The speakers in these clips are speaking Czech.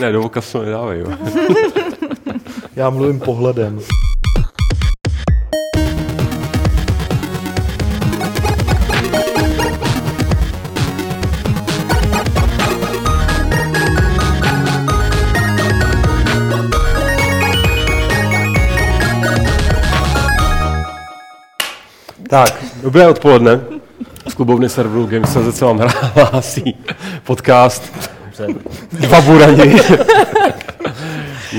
Ne, do voka se to nedávají. jo. Já mluvím pohledem. Tak, dobré odpoledne. Z klubovny serveru Games.cz se vám hlásí podcast Dva burani.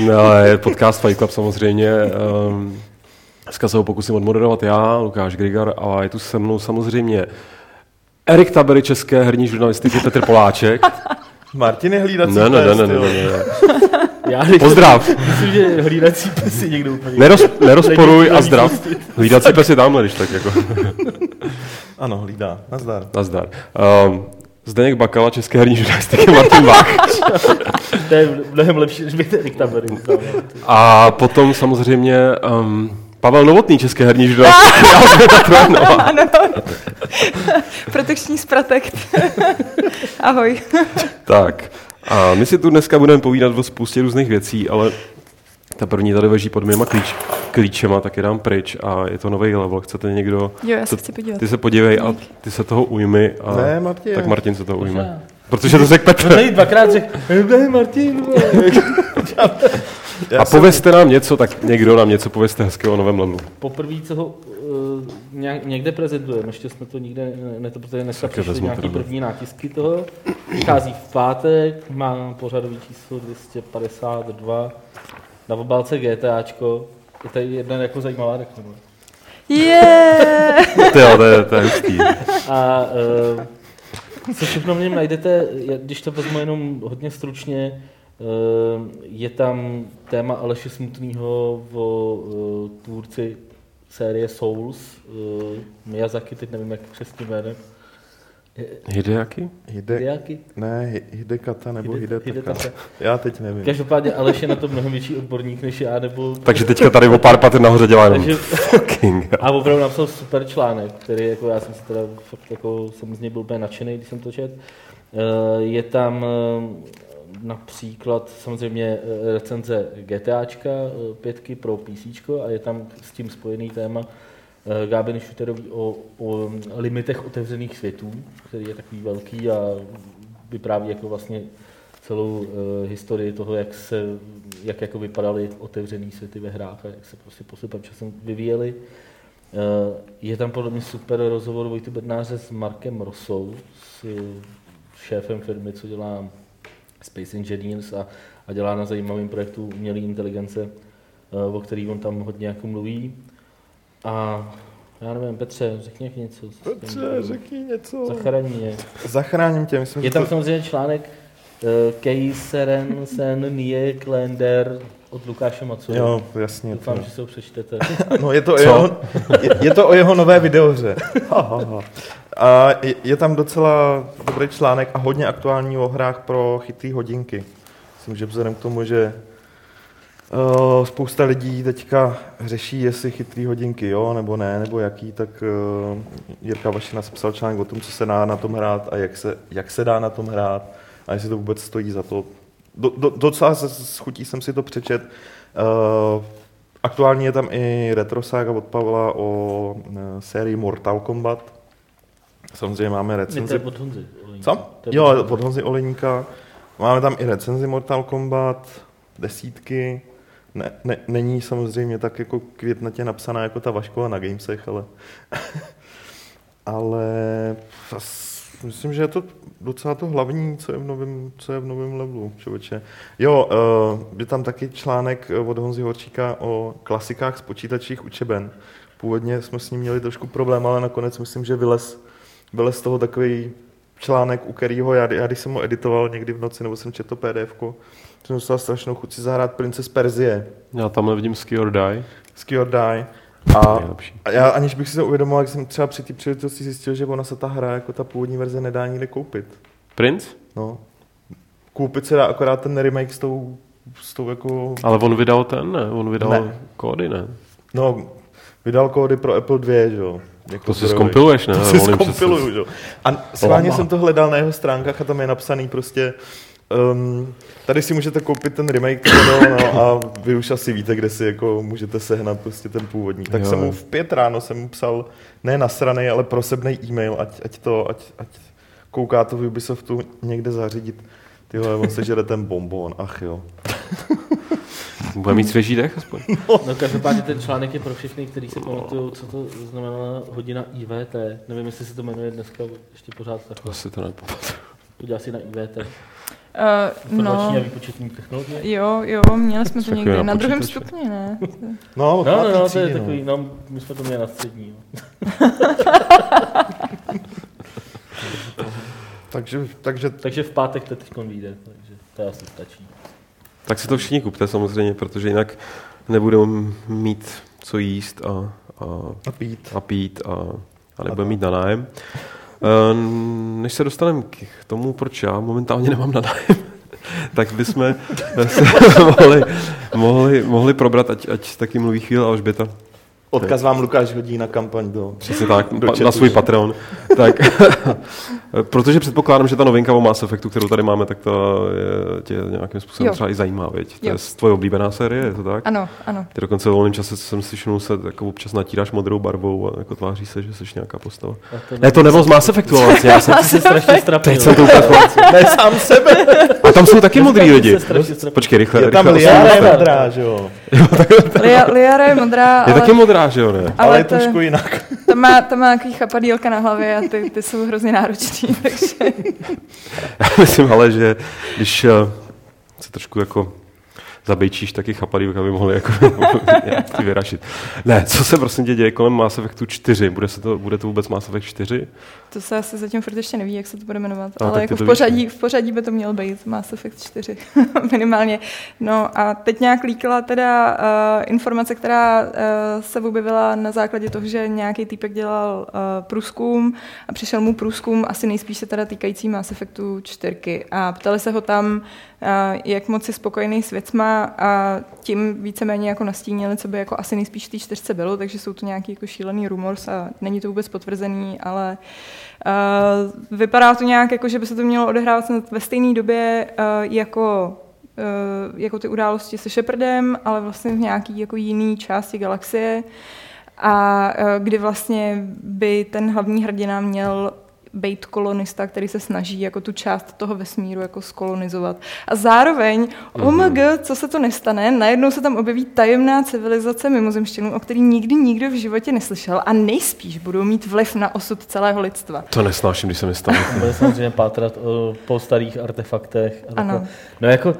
no, je podcast Fight Club samozřejmě. Um, dneska se ho pokusím odmoderovat já, Lukáš Grigar, a je tu se mnou samozřejmě Erik Tabery české herní žurnalistiky Petr Poláček. Martin je hlídací Ne, ne, ne, pes, ne, ne, ne, ne. Já Pozdrav. Myslím, že hlídací pes je někdo úplně. Neroz, nerozporuj a zdrav. Hlídací pes je tamhle, když tak jako. Ano, hlídá. Nazdar. Nazdar. Um, Zdeněk Bakala, české herní žurnalistiky Martin Bach. To je mnohem lepší, než by ten Rick Tabery. A potom samozřejmě um, Pavel Novotný, české herní žurnalistiky. Alžběta Trojanová. Ano. Protekční spratek. Ahoj. Tak, a my si tu dneska budeme povídat o spoustě různých věcí, ale ta první tady leží pod mýma klíč, klíčema, tak je dám pryč a je to nový level. Chcete někdo? Jo, já se to- chci podívat. Ty se podívej a ty se toho ujmi. A Ne, Martin. Tak Martin se toho ujme. Protože to řekl Petr. Tady dvakrát řekl, ne, Martin, vole." A povězte nám něco, tak někdo nám něco povězte hezkého o novém levelu. Poprvé, co ho uh, někde prezentujeme, ještě jsme to nikde, ne, ne to, protože dneska přišly vezmu nějaký první nátisky toho. Vychází v pátek, má pořadový číslo 252, na obálce GTAčko. Je tady jedna jako zajímavá reklama. Yeah! Ty jo, to je, to je hustý. A uh, co všechno v něm najdete, je- když to vezmu jenom hodně stručně, uh, je tam téma Aleše Smutného o uh, tvůrci série Souls, uh, Miyazaki, teď nevím, jak přesně jménem. Hideaki? Hide... Hideaki? Ne, Hi- Hidekata nebo Hide- Hidetaka. Hidetaka. Já teď nevím. Každopádně Aleš je na to mnohem větší odborník než já, nebo... Takže teďka tady o pár pater nahoře dělá jenom Takže, fucking. a opravdu napsal super článek, který jako já jsem si teda fakt jako, jsem z něj byl úplně nadšený, když jsem to čet. Eh, Je tam eh, například samozřejmě eh, recenze GTAčka, pětky pro PC a je tam s tím spojený téma eh, Gábiny Šuterový o, o limitech otevřených světů, který je takový velký a vypráví jako vlastně celou uh, historii toho, jak se, jak jako vypadaly otevřený světy ve hrách a jak se prostě postupem časem vyvíjely. Uh, je tam podle mě super rozhovor Vojty Bednáře s Markem Rosou, s uh, šéfem firmy, co dělá Space Engineers a, a dělá na zajímavém projektu umělé inteligence, uh, o který on tam hodně jako mluví. A já nevím, Petře, řekni něco. Petře, řekni něco. Zachraň mě. Zachráním tě, myslím, Je tam to... samozřejmě článek uh, Kej Seren Sen Nie Klender od Lukáše Macura. Jo, jasně. To. Doufám, že si ho přečtete. No, je to, Co? jeho, je, je to o jeho nové videohře. A je, je tam docela dobrý článek a hodně aktuální o hrách pro chytrý hodinky. Myslím, že vzhledem k tomu, že uh, spousta lidí teďka řeší, jestli chytrý hodinky jo, nebo ne, nebo jaký, tak uh, Jirka Vašina sepsal článek o tom, co se dá na tom hrát a jak se, jak se dá na tom hrát a jestli to vůbec stojí za to. Do, do, docela se s chutí jsem si to přečet. Uh, aktuálně je tam i retro saga od Pavla o uh, sérii Mortal Kombat. Samozřejmě máme Ne, to recenzi. je od. Co? Jo, od- Honzy Oleníka. Máme tam i recenzi Mortal Kombat, desítky. Ne, ne, není samozřejmě tak jako květnatě napsaná jako ta Vaškova na Gamesech, ale... ale myslím, že je to docela to hlavní, co je v novém, co je v novém levelu, člověče. Jo, uh, je tam taky článek eh, od Honzy Horčíka o klasikách z počítačích učeben. Původně jsme s ním měli trošku problém, ale nakonec myslím, že vylez, vylez z toho takový článek, u kterého já, já, když jsem ho editoval někdy v noci, nebo jsem četl pdf jsem dostal strašnou chuť si zahrát Princes Perzie, Já tamhle vidím Ski or Die. Ski or Die. A, a já aniž bych si to uvědomoval, jak jsem třeba při té příležitosti zjistil, že ona se ta hra jako ta původní verze nedá nikde koupit. Prince? No. Koupit se dá akorát ten remake s tou, s tou jako... Ale on vydal ten, ne? On vydal Ne. kódy, ne? No, vydal kódy pro Apple 2, že jo. Jako To si zdrojový. skompiluješ, ne? To si skompiluju, že jo. A schválně jsem to hledal na jeho stránkách a tam je napsaný prostě Um, tady si můžete koupit ten remake toho, no, a vy už asi víte, kde si jako můžete sehnat prostě ten původní. Tak Jo. jsem mu v pět ráno jsem mu psal, ne nasranej, ale prosebnej e-mail, ať, ať to, ať, ať kouká to v Ubisoftu někde zařídit. Tyhle, on se žere ten bonbon, ach jo. Bude mít svěží dech aspoň. No každopádně ten článek je pro všechny, kteří si pamatují, co to znamenala hodina IVT. Nevím, jestli se to jmenuje dneska ještě pořád To takhle. si to nepamatuju. Podívá si na IVT. Uh, no, výpočetní technologie. jo, jo, měli jsme to Takový někde na na druhém stupni, ne? No, No, no, no, to je třídě, takový, no, my jsme to měli na střední. No. Takže, takže Takže v pátek to teď vyjde, takže to asi stačí. Tak si to všichni kupte samozřejmě, protože jinak nebudou mít co jíst a, a, a pít. a pít a, a nebudeme mít na nájem. Eh, Než se dostaneme k tomu, proč já momentálně nemám na nájem, tak bychom se mohli, mohli, mohli probrat, ať, ať taky mluví chvíli Alžběta. Odkaz vám Lukáš hodí na kampaň do... Přesně tak, Do chatu, na svůj? Patreon. tak, protože předpokládám, že ta novinka o Mass Effectu, kterou tady máme, tak ta je, tě nějakým způsobem Jo. třeba i zajímá, viď? To Jo. je tvoje oblíbená série, je to tak? Ano, ano. Ty dokonce v volném čase jsem si všiml, se jako občas natíráš modrou barvou a jako tváří se, že jsi nějaká postava. To Ne, to nebylo z Mass Effectu, ale vlastně já jsem, Ty se strašně strapnil. teď jsem to úplně Ne, sám sebe! A tam jsou taky modrý lidi. Počkej, rychle, Je tam rychle Liara je modrá, že jo? Lia, Liara je modrá, Je taky modrá, že jo, ne? Ale, ale je to, trošku jinak. to, má, to má takový chapadílka na hlavě a ty, ty jsou hrozně náročný, takže Já myslím ale, že když eh, se trošku jako zabejčíš taky chapadý, aby mohli jako ty vyrašit. Ne, co se prosím tě děje kolem Mass Effectu 4? Bude, se to, bude to vůbec Mass Effect 4? to se asi zatím furt ještě neví, jak se to bude jmenovat. A, tak ale jako v víš, pořadí, v pořadí by to měl být Mass Effect 4 minimálně. No a teď nějak líkla teda uh, informace, která uh, se objevila na základě toho, že nějaký týpek dělal uh, průzkum a přišel mu průzkum asi nejspíš se teda týkající Mass Effectu 4 a ptali se ho tam, uh, jak moc je spokojený s věcma a tím víceméně jako nastínili, co by jako asi nejspíš v té čtyřce bylo, takže jsou to nějaký jako šílený rumors a není to vůbec potvrzený, ale uh, vypadá to nějak jako, že by se to mělo odehrávat ve stejné době uh, jako jako ty události se Shepardem, ale vlastně v nějaký jako jiný části galaxie. A kdy vlastně by ten hlavní hrdina měl být kolonista, který se snaží jako tu část toho vesmíru jako skolonizovat. A zároveň, OMG, co se to nestane, najednou se tam objeví tajemná civilizace mimozemštěnů, o který nikdy nikdo v životě neslyšel a nejspíš budou mít vliv na osud celého lidstva. To nesnáším, když se mi stane. Bude samozřejmě pátrat o, po starých artefaktech. A Ano. No jako,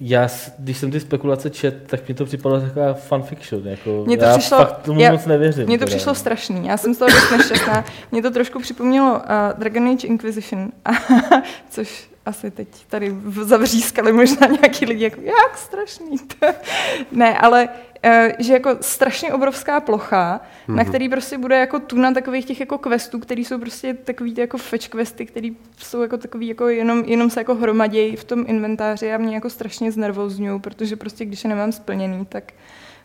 já, když jsem ty spekulace čet, tak mi to připadalo taková fanfiction. Jako, Mně to já přišlo- fakt tomu já- moc nevěřím. Mně to teda. přišlo strašný, já jsem z toho dost nešťastná. Mně to trošku připomnělo uh, Dragon Age Inquisition, což asi teď tady zavřískali možná nějaký lidi, jako jak strašný to. Ne, ale uh, že jako strašně obrovská plocha, mm-hmm. na který prostě bude jako tuna takových těch jako questů, který jsou prostě takový ty jako fetch questy, který jsou jako takový jako jenom, jenom se jako hromadějí v tom inventáři a mě jako strašně znervozňují, protože prostě když je nemám splněný, tak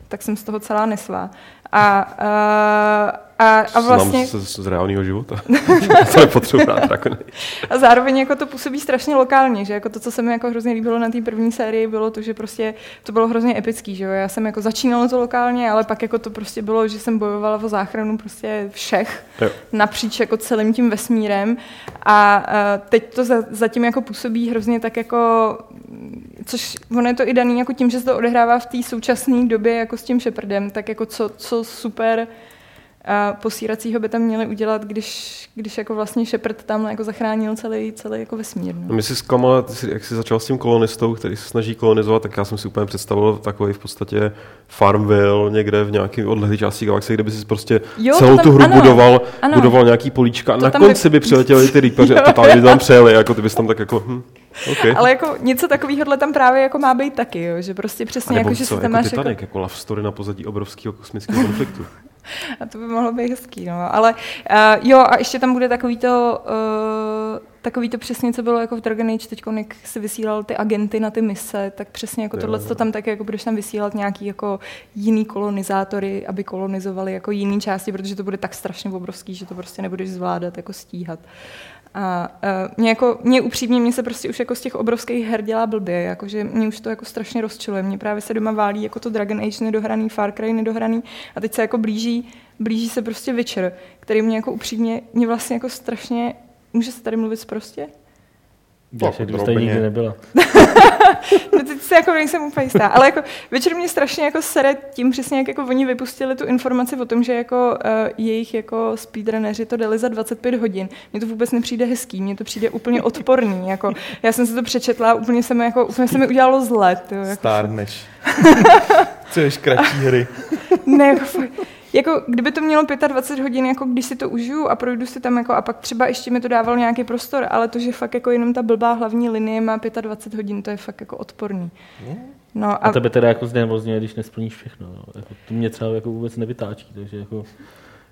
tak jsem z toho celá nesvá. A, a, a, a vlastně... Znám z, z reálného života. to nepotřebuji Dragon Age. A zároveň jako to působí strašně lokálně, že jako to, co se mi jako hrozně líbilo na té první sérii, bylo to, že prostě to bylo hrozně epický, že jo. Já jsem jako začínala to lokálně, ale pak jako to prostě bylo, že jsem bojovala o záchranu prostě všech Jo. napříč jako celým tím vesmírem a, a teď to za, zatím jako působí hrozně tak jako což ono je to i daný jako tím, že se to odehrává v té současné době jako s tím Shepardem, tak jako co, co super a posíracího by tam měli udělat, když, když jako vlastně Shepard tam jako zachránil celý, celý jako vesmír. No. My si zklamala, jak jsi začal s tím kolonistou, který se snaží kolonizovat, tak já jsem si úplně představil takový v podstatě Farmville někde v nějaké odlehlé části galaxie, kde by si prostě Jo, celou to tu tam- hru ano, budoval, ano. budoval nějaký políčka a To na tam konci by- by přiletěli ty Reapeři a totálně by tam přejeli, jako ty bys tam tak jako, hm, okay. Ale jako něco takového tam právě jako má být taky, jo? že prostě přesně jako, že co, si tam jako máš Titanic, jako, jako love story na pozadí obrovského kosmického konfliktu. a to by mohlo být hezký, no. Ale uh, jo, a ještě tam bude takový to, uh, takový to přesně, co bylo jako v Dragon Age teď, jak si vysílal ty agenty na ty mise, tak přesně jako tohle to tam tak jako budeš tam vysílat nějaký jako jiný kolonizátory, aby kolonizovali jako jiný části, protože to bude tak strašně obrovský, že to prostě nebudeš zvládat, jako stíhat. A uh, mě, jako, mě upřímně, mě se prostě už jako z těch obrovských her dělá blbě, jakože mě už to jako strašně rozčiluje. Mě právě se doma válí jako to Dragon Age nedohraný, Far Cry nedohraný a teď se jako blíží, blíží se prostě Witcher, který mě jako upřímně, mě vlastně jako strašně, může se tady mluvit prostě? Jako kdyby tady nikdy nebyla. No teď se jako nejsem úplně jistá, ale jako večer mě strašně jako sere tím přesně, jak jako oni vypustili tu informaci o tom, že jako uh, jejich jako speedrunneři to dali za 25 hodin. Mně to vůbec nepřijde hezký, mně to přijde úplně odporný. Jako, já jsem si to přečetla a úplně se mi, jako, úplně se mi udělalo zle. Tyjo, jako, Stárneš. Chceš kratší hry. ne, jako, jako, kdyby to mělo 25 hodin, jako když si to užiju a projdu si tam, jako, a pak třeba ještě mi to dávalo nějaký prostor, ale to, že fakt jako jenom ta blbá hlavní linie má 25 hodin, to je fakt jako odporný. No A a tebe teda jako znervozňuje, když nesplníš všechno. No. Jako, to mě třeba jako vůbec nevytáčí, takže jako,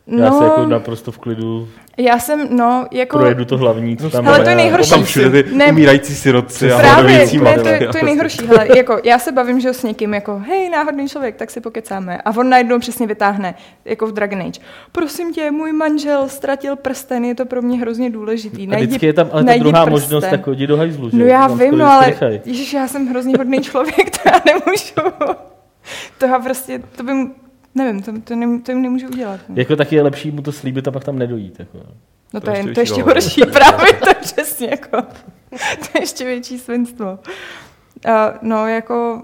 já no, se jako naprosto v klidu já jsem, no, jako... projedu to hlavní, co tam Hele, je. to je nejhorší. Tam všude ty Ne. umírající sirotci a Právě, hladovějící ne, to, je, to je nejhorší. Hele, jako, já se bavím, že s někým, jako, hej, náhodný člověk, tak si pokecáme. A on najednou přesně vytáhne, jako v Dragon Age. Prosím tě, můj manžel ztratil prsten, je to pro mě hrozně důležitý. A vždycky je tam ale ta najdi druhá prsten. možnost, tak hodí do hajzlu. že No já Tam vím, no ale ježiš, já jsem hrozný hodný člověk, to já nemůžu. To já prostě, to bym, nevím, to, to, ne, to jim nemůžu udělat. No, Jako taky je lepší mu to slíbit a pak tam nedojít. Jako. no to to, je to je ještě horší, právě to přesně, jako, to je ještě větší svinstvo. Uh, no, jako,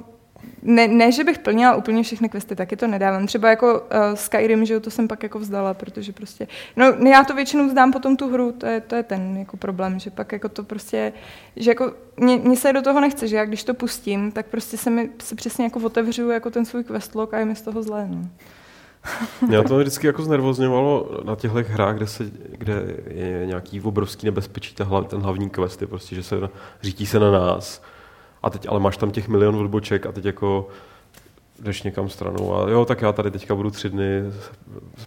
ne, ne, že bych plnila úplně všechny questy, taky to nedávám. Třeba jako uh, Skyrim, že to jsem pak jako vzdala, protože prostě, no já to většinou vzdám potom tu hru, to je, to je ten jako problém, že pak jako to prostě, že jako mě, mě se do toho nechce, že já když to pustím, tak prostě se mi se přesně jako otevřu jako ten svůj questlog a je mi z toho zlé, no. Mě to vždycky jako znervozňovalo na těchto hrách, kde, se, kde je nějaký obrovský nebezpečí, ten hlavní quest je prostě, že se řítí se na nás. A teď ale máš tam těch milion odboček a teď jako jdeš někam stranou a jo, tak já tady teďka budu tři dny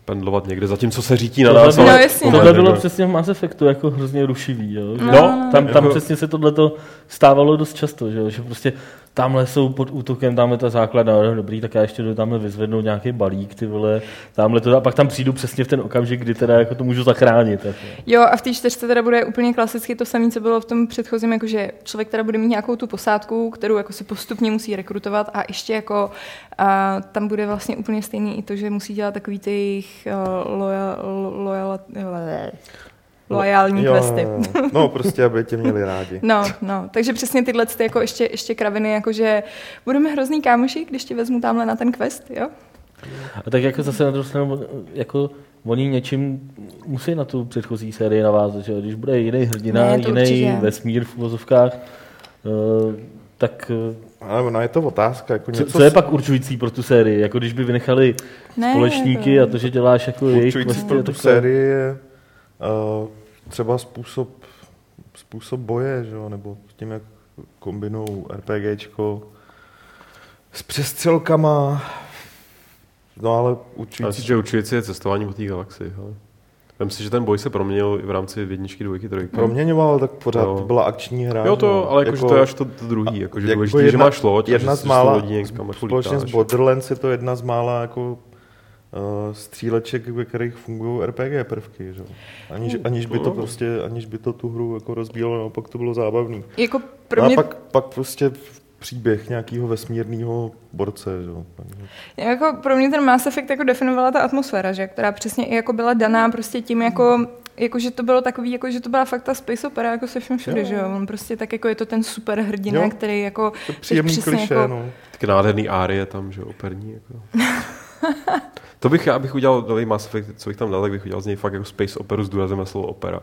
pendlovat někde, zatímco se řítí na Tohle nás. bylo- No, ale- jasně. Tohle bylo přesně v Mass Effectu jako hrozně rušivý. Jo? Že No, no, tam, tam jako- přesně se tohle stávalo dost často, že, jo? že prostě tamhle jsou pod útokem, tamhle ta základna, no, dobrý, tak já ještě jdu tamhle vyzvednout nějaký balík, ty vole, tamhle to, a pak tam přijdu přesně v ten okamžik, kdy teda jako to můžu zachránit. Jako. Jo, a v té čtyřce teda bude úplně klasicky to samé, co bylo v tom předchozím, jakože člověk teda bude mít nějakou tu posádku, kterou jako si postupně musí rekrutovat a ještě jako a tam bude vlastně úplně stejný i to, že musí dělat takový ty jejich uh, loja, lo- lojala, loajální Jo, questy. jo, jo. No, prostě, aby tě měli rádi. No, no, takže přesně tyhle ty jako ještě, ještě kraviny, jakože budeme hrozný kámoši, když tě vezmu tamhle na ten quest, jo? A tak jako zase na druhou stranu, jako oni něčím musí na tu předchozí sérii navázat, že jo? když bude jiný hrdina, Ne, jiný určitě. vesmír v uvozovkách, eh, tak eh, Ale ono je to otázka. Jako co, něco co je pak určující pro tu sérii? Jako když by vynechali Ne, společníky to- a to, že děláš jako jejich určující pro tu sérii je uh, třeba způsob, způsob boje, že jo? nebo s tím, jak kombinou RPGčko s přestřelkama. No ale Já určující... myslím, že určující je cestování po té galaxii. Hele. Vem si, že ten boj se proměnil i v rámci jedničky, dvojky, trojky. Proměňoval, tak pořád Jo. to byla akční hra. Jo že to, ale jako, že to je až to, to druhý, jako, že jako důležitý, že jedna- máš loď jedna že z mála, jako společně s. Borderlands je to jedna z mála jako stříleček, ve kterých fungují RPG prvky, že? jo. Aniž, aniž, by to No. prostě, aniž by to tu hru jako rozbíjelo, naopak to bylo zábavný. Jako pro No mě a pak, pak prostě příběh nějakého vesmírného borce, že? jo. Jako pro mě ten Mass Effect jako definovala ta atmosféra, že? která přesně i jako byla daná prostě tím jako, jako že to bylo takový, jako že to byla fakt ta space opera jako se všem všude, Jo. že jo? On prostě tak jako je to ten super hrdina, Jo. který jako To je příjemný kliše, jako- no. Taky nádherný árie tam, že operní. Jako. to bych, já bych udělal nový Mass Effect, co bych tam dal, tak bych udělal z něj fakt jako space operu s důrazem na slovo opera.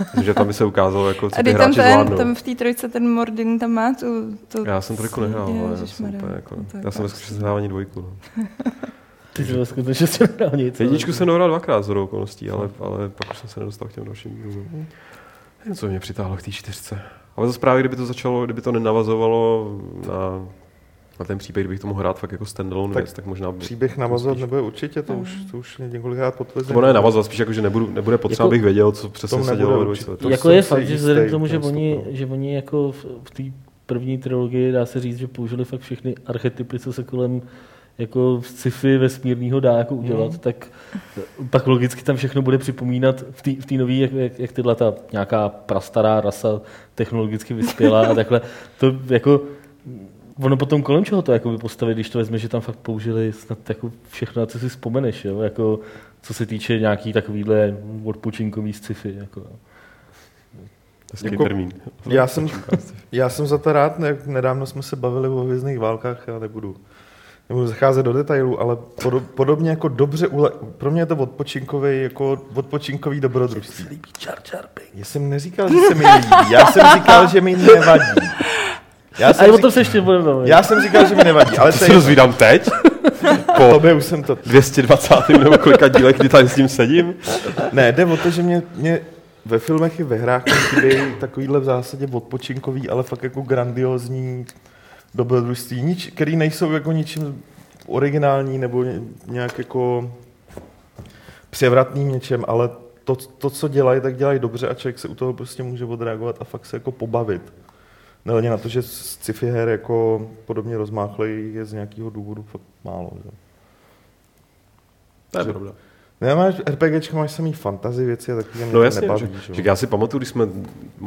Myslím, že tam by se ukázalo, jako, co a ty tam ten, zvládnou. tam v té trojce ten Mordin tam má tu... tu Já jsem trojku nehrál, ale já jsem, úplně, jako, já jsem ve krásný. skutečnosti hrál ani dvojku. No. Ty jsi ve skutečnosti nehrál nic. Jedničku jsem dohrál dvakrát z okolností, ale, ale pak už jsem se nedostal k těm dalším dílům. Jen co mě přitáhlo k té čtyřce. Ale zase právě, kdyby to začalo, kdyby to nenavazovalo na, na ten příběh, kdybych to mohl hrát fakt jako standalone Tak věc, tak možná by... Příběh navazovat spíš- nebude určitě, to už, to už několikrát potvrzené. Ono je navazovat, spíš jako, že nebudu, nebude potřeba, Jako- abych věděl, co přesně se dělo určitě. dvojce. To jako je fakt, že vzhledem k tomu, že oni, stopro. že oni jako v, v té první trilogii, dá se říct, že použili fakt všechny archetypy, co se kolem jako sci-fi vesmírného dá jako udělat, mm. tak pak logicky tam všechno bude připomínat v té v nové, jak, jak, jak tyhle ta nějaká prastará rasa technologicky vyspělá a takhle. To jako ono potom kolem čeho to jako postavit, když to vezme, že tam fakt použili snad jako všechno, co si vzpomeneš, jo? Jako, co se týče nějaký takovýhle odpočinkový sci-fi. Jako. Hezký jako, termín. Já jsem, já jsem za to rád, ne, nedávno jsme se bavili o hvězdných válkách, já nebudu, nebudu zacházet do detailů, ale podob, podobně jako dobře, ule, pro mě je to odpočinkový, jako odpočinkový dobrodružství. líbí Jar Jar Já jsem neříkal, že se mi líbí, já jsem říkal, že mi nevadí. Já jsem, a řík... se ještě budeme Já jsem říkal, že mi nevadí, ale to se dozvídám teď? Po Tobě už jsem to... 220. nebo kolika dílech, kdy tady s tím sedím? Ne, jde o to, že mě, mě ve filmech i ve hrách chybí takovýhle v zásadě odpočinkový, ale fakt jako grandiozní dobrodružství, nič, který nejsou jako ničím originální nebo nějak jako převratný něčem, ale to, to, co dělají, tak dělají dobře a člověk se u toho prostě může odreagovat a fakt se jako pobavit. Nehledě na to, že sci-fi her jako podobně rozmáchlej je z nějakého důvodu fakt málo. Že? To je pravda. Ne, máš RPGčka, máš samý fantasy věci a taky mě no, jasně, nebaví. Že, že, já si pamatuju, když jsme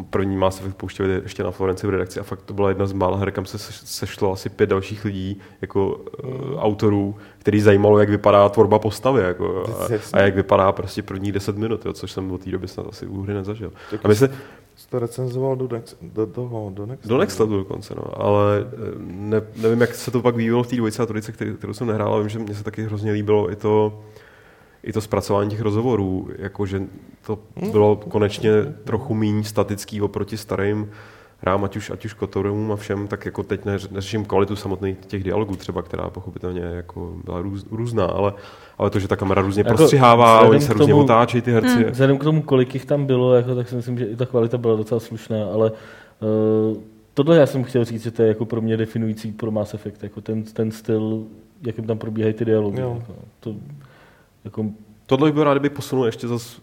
první Mass Effect pouštěli ještě na Florenci v redakci a fakt to byla jedna z mála her, kam se sešlo asi pět dalších lidí, jako mm. uh, autorů, který zajímalo, jak vypadá tvorba postavy jako, a, a, jak vypadá prostě první deset minut, jo, což jsem od té doby snad asi u hry nezažil. Tak a my se, to recenzoval do, next, do toho, do Next Do Next level dokonce, no. Ale eh, ne, nevím, jak se to pak vyvíjelo v té dvojce a trojce, kterou jsem nehrál, ale vím, že mně se taky hrozně líbilo i to, i to zpracování těch rozhovorů, jakože to bylo konečně trochu méně statický oproti starým hrám, ať už, ať už Kotorům a všem, tak jako teď neřeším kvalitu samotných těch dialogů třeba, která pochopitelně jako byla růz, různá, ale, ale to, že ta kamera různě jako prostřihává, oni se různě otáčejí ty herci. Hmm. Vzhledem k tomu, kolik jich tam bylo, jako, tak si myslím, že i ta kvalita byla docela slušná, ale uh, tohle já jsem chtěl říct, že to je jako pro mě definující pro Mass Effect, jako ten, ten styl, jakým tam probíhají ty dialogy. Jako, to, jako... Tohle bych byl rád, kdyby posunul ještě zase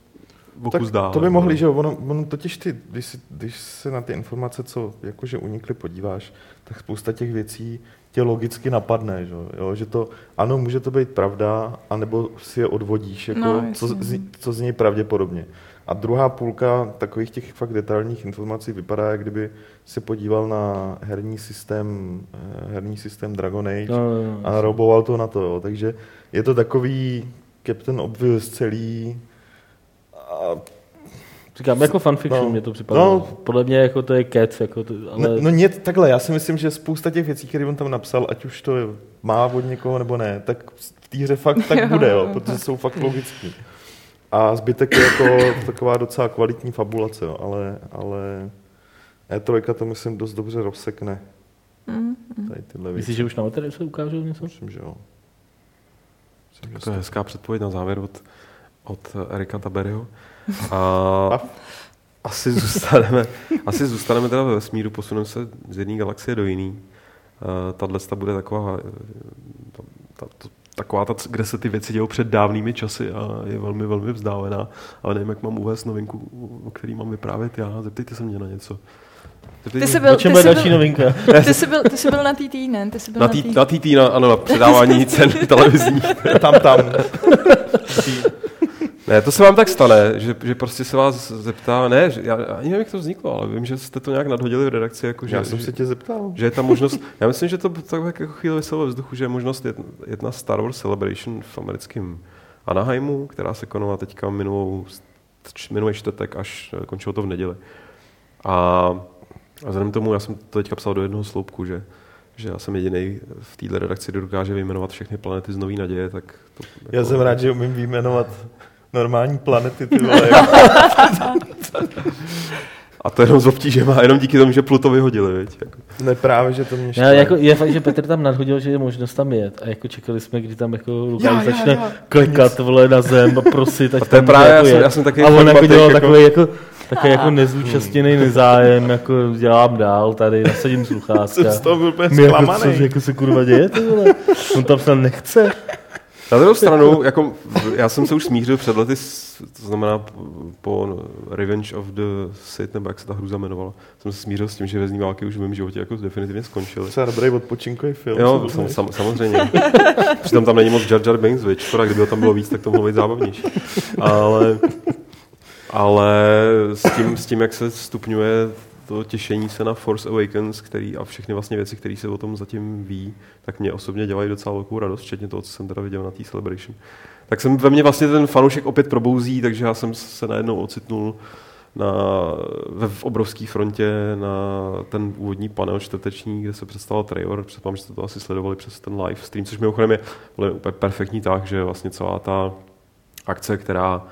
tak dál. To by mohli, že ono, ono totiž ty, když, si, když se na ty informace, co jakože unikly, podíváš, tak spousta těch věcí tě logicky napadne, že, jo? že to, ano, může to být pravda, anebo si je odvodíš, jako, no, co, z, co z něj pravděpodobně. A druhá půlka takových těch fakt detailních informací vypadá, jak kdyby se podíval na herní systém, eh, herní systém Dragon Age no, no, no, a roboval to na to. Jo. Takže je to takový Captain Obvious celý a Říkám, jako fanfiction no, mě to připadá. No, Podle mě jako to je cat. Jako to, ale... No, no nie, takhle, já si myslím, že spousta těch věcí, které on tam napsal, ať už to je, má od někoho nebo ne, tak v té hře fakt tak bude, jo, protože jsou fakt logický. A zbytek je jako taková docela kvalitní fabulace, jo, ale, ale E3 to myslím dost dobře rozsekne. Mm, mm. Tady tyhle Myslíš, že už na materiálu se ukážou něco? Myslím, že jo. Myslím, to je hezká předpověď na závěr od, od Erika Taberyho. A asi zůstaneme, asi zůstaneme teda ve vesmíru, posuneme se z jedné galaxie do jiné. Tahle bude taková, ta, ta, ta, taková ta, kde se ty věci dějou před dávnými časy a je velmi, velmi vzdálená. Ale nevím, jak mám uvést novinku, o který mám vyprávět já. Zeptejte se mě na něco. Ty jsi byl, ty jsi další byl, novinka? Ty jsi byl, ty jsi byl na TT, ne? Ty jsi byl na, na TT, na, ano, na předávání cen televizní. tam, tam. Ne, to se vám tak stane, že, že prostě se vás zeptá, ne, že, já ani nevím, jak to vzniklo, ale vím, že jste to nějak nadhodili v redakci. Jako, že, já jsem se tě zeptal. Že je tam možnost, já myslím, že to tak jako chvíli vyselo ve vzduchu, že je možnost jedna Star Wars Celebration v americkém Anaheimu, která se konala teďka minulou, minulý čtvrtek, až končilo to v neděli. A, a vzhledem tomu, já jsem to teďka psal do jednoho sloupku, že že já jsem jediný v této redakci, kdo dokáže vyjmenovat všechny planety z Nový naděje, tak to... Jako... Já jsem rád, že umím vyjmenovat normální planety, ty vole. A to jenom s obtížema, jenom díky tomu, že Pluto vyhodili, viď? Jako. Ne, právě, že to mě štve. jako, Je fakt, že Petr tam nadhodil, že je možnost tam jet. A jako čekali jsme, kdy tam jako Lukáš začne já, já. klekat vole na zem a prosit, ať a to je právě, jako já, jsem, já jsem taky A on jako dělal jako... takový jako takový jako nezúčastněný nezájem, jako dělám dál tady, nasadím sluchátka. Jsem z toho byl úplně jako, co, jako se kurva děje, ty vole? On tam snad nechce. Na druhou stranu, jako, já jsem se už smířil před lety, to znamená po Revenge of the Sith, nebo jak se ta hru zamenovala, jsem se smířil s tím, že vezní války už v mém životě jako definitivně skončily. Třeba dobrý odpočinkový film. Jo, sam, sam, samozřejmě. Přitom tam není moc Jar Jar Binks, viď? Škoda, kdyby ho tam bylo víc, tak to mohlo být zábavnější. Ale, ale s, tím, s tím, jak se stupňuje to těšení se na Force Awakens, který a všechny vlastně věci, které se o tom zatím ví, tak mě osobně dělají docela velkou radost, včetně toho, co jsem teda viděl na té Celebration. Tak jsem ve mně vlastně ten fanoušek opět probouzí, takže já jsem se najednou ocitnul na, ve, v obrovské frontě na ten úvodní panel čtvrteční, kde se představil trailer. Předpokládám, že jste to asi sledovali přes ten live stream, což mimochodem je úplně perfektní tak, že vlastně celá ta akce, která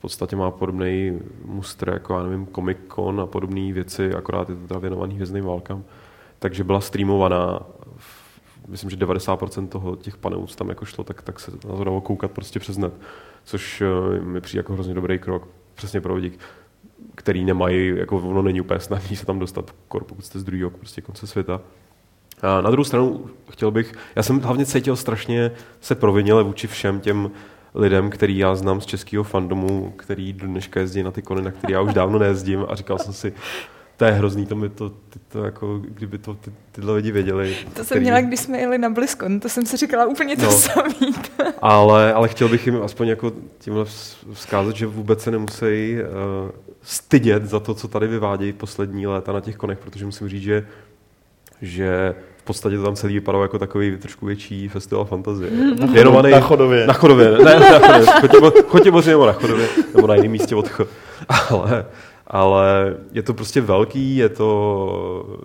v podstatě má podobný mustr jako, já nevím, Comic Con a podobné věci, akorát je to teda věnovaný hvězdným válkám. Takže byla streamovaná, myslím, že 90% toho, těch panelů, co tam jako šlo, tak, tak se na to dalo koukat prostě přes net, což eh, mi přijde jako hrozně dobrý krok, přesně pro lidi, který nemají, jako ono není úplně snadné se tam dostat, pokud jste z druhého prostě konce světa. A na druhou stranu chtěl bych, já jsem hlavně cítil strašně se provinile vůči všem těm lidem, který já znám z českého fandomu, který do dneška jezdí na ty kony, na který já už dávno nejezdím a říkal jsem si, to je hrozný, to mi to, ty, to jako, kdyby to ty, tyhle lidi věděli. To jsem který... měla, když jsme jeli na BlizzCon, to jsem si říkala úplně to no. samý. ale, ale chtěl bych jim aspoň jako tímhle vzkázat, že vůbec se nemusí uh, stydět za to, co tady vyvádějí poslední léta na těch konech, protože musím říct, že že v podstatě to tam celý vypadalo jako takový trošku větší festival fantazie. Věnovaný na chodově. Na chodově, ne, ne na chodově. Chotěboři nebo na chodově, nebo na jiném místě od ch. Ale, ale je to prostě velký, je to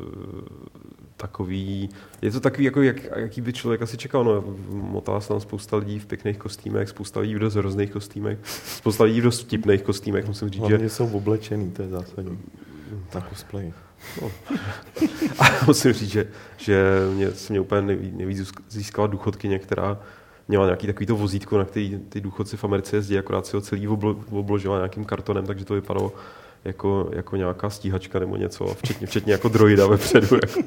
takový, je to takový, jako jak, jaký by člověk asi čekal. No, motá se tam spousta lidí v pěkných kostýmech, spousta lidí v dost hrozných kostýmech, spousta lidí v dost vtipných kostýmech, musím říct, Hlavně že... jsou oblečený, to je zásadní. Na cosplay. A musím říct, že, že mě, se mě úplně nejvíc získala důchodkyně, která měla nějaký takovýto vozítko, na který ty důchodci v Americe jezdí, akorát si ho celý oblo, obložila nějakým kartonem, takže to vypadalo jako, jako nějaká stíhačka nebo něco, včetně, včetně jako droida vepředu. Jako.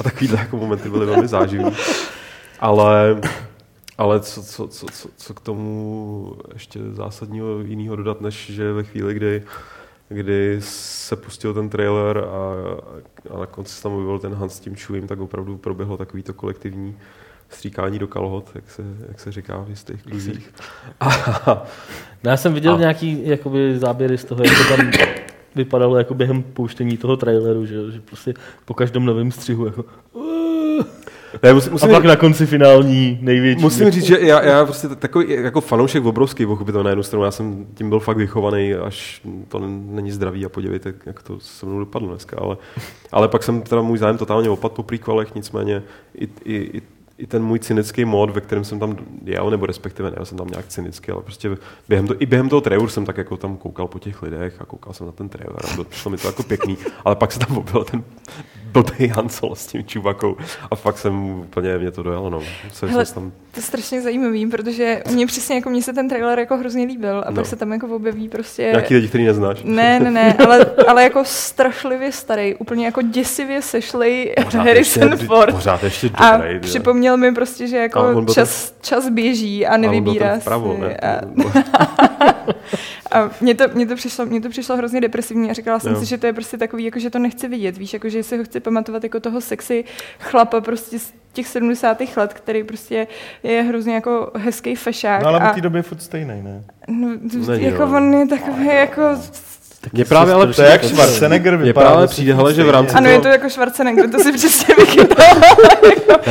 A takovýhle jako momenty byly velmi záživý. Ale, ale co, co, co, co, co k tomu ještě zásadního jiného dodat, než že ve chvíli, kdy kdy se pustil ten trailer a, a na konci se tam objevil ten Hans s tím Chewiem, tak opravdu proběhlo takovýto kolektivní stříkání do kalhot, jak se, jak se říká v jistých kluzích. no, já jsem viděl a. nějaký jakoby, záběry z toho, jak to tam vypadalo jako během pouštění toho traileru, že, že prostě po každém novém střihu jako ne, musím, musím a pak říct, na konci finální největší. Musím říct, že já, já prostě takový jako fanoušek obrovský, to na jednu stranu, já jsem tím byl fakt vychovaný, až to není zdravý a podívejte, jak to se mnou dopadlo dneska, ale, ale pak jsem teda můj zájem totálně opad po prequelech, nicméně i, i, i i ten můj cynický mod, ve kterém jsem tam jel, nebo respektive ne, jsem tam nějak cynický, ale prostě během to, i během toho traileru jsem tak jako tam koukal po těch lidech a koukal jsem na ten trailer a přišlo mi to jako pěkný, ale pak se tam objevil ten blbý Han Solo s tím čubakou a fakt jsem úplně, mě to dojelo, no. Se, Hele, tam... To je strašně zajímavý, protože mě přesně jako mně se ten trailer jako hrozně líbil a no. pak se tam jako objeví prostě... Nějaký lidi, který neznáš. Ne, ne, ne, ale, ale jako strašlivě starý, úplně jako děsivě sešlej Harrison Ford. Pořád ještě dobrý, A připomněl mi prostě, že jako čas, ten... čas běží a nevybírá vpravo, si. Ne? A... a mně to, mně, to přišlo, mně to přišlo hrozně depresivní a říkala jsem jo. si, že to je prostě takový, jako že to nechci vidět, víš, jako že si ho chci pamatovat jako toho sexy chlapa prostě z těch 70. let, který prostě je hrozně jako hezký fešák. No ale v té době je furt stejný, ne? No, Není, jako jo. on je takový jako mě právě ale přijde, jak Schwarzenegger Mě právě přijde, hele, že v rámci Ano, toho... je to jako Schwarzenegger, to si přesně vychytal.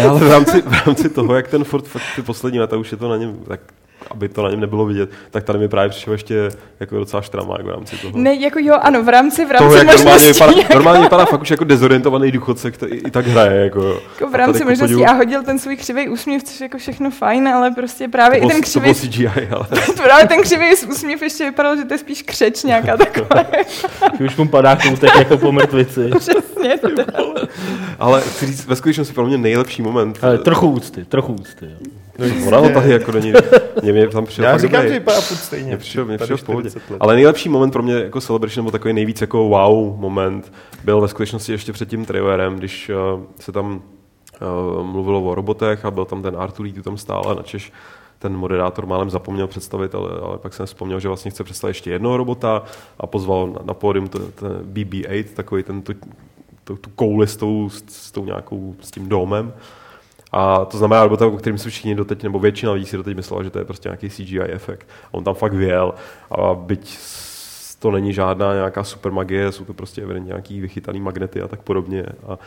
ale v rámci, v rámci toho, jak ten Ford fakt ty poslední leta už je to na něm tak aby to na něm nebylo vidět, tak tady mi právě přišlo ještě jako docela štrama jako v rámci toho. Ne, jako jo, ano, v rámci, v rámci toho, jak normálně vypadá, jako... normálně vypadá fakt už jako dezorientovaný důchodce, který i tak hraje. Jako, jako v rámci možností podívu... a hodil ten svůj křivý úsměv, což je jako všechno fajn, ale prostě právě to i ten křivý... To CGI, ale... právě ten křivý úsměv ještě vypadal, že to je spíš křeč nějaká taková. už mu padá koutek jako po mrtvici. Přesně. ale chci říct, ve skutečnosti pro mě nejlepší moment. Ale trochu úcty, trochu úcty. Jo. No, ona ho tahy jako není. Mě, mě tam přišel Já říkám, že vypadá furt stejně. Mě přišel, mě přišel v pohodě. Ale nejlepší moment pro mě jako Celebration, nebo takový nejvíc jako wow moment, byl ve skutečnosti ještě před tím trailerem, když uh, se tam uh, mluvilo o robotech a byl tam ten Artur tu tam stále, načež ten moderátor málem zapomněl představit, ale, ale pak jsem vzpomněl, že vlastně chce představit ještě jednoho robota a pozval na, na pódium ten BB-8, takový ten, tu, tu, tu kouli s tou, s, s tou nějakou, s tím domem. A to znamená robota, o kterým se všichni doteď, nebo většina lidí si doteď myslela, že to je prostě nějaký CGI efekt. A on tam fakt vyjel. A byť to není žádná nějaká super magie, jsou to prostě nějaký vychytaný magnety a tak podobně. A,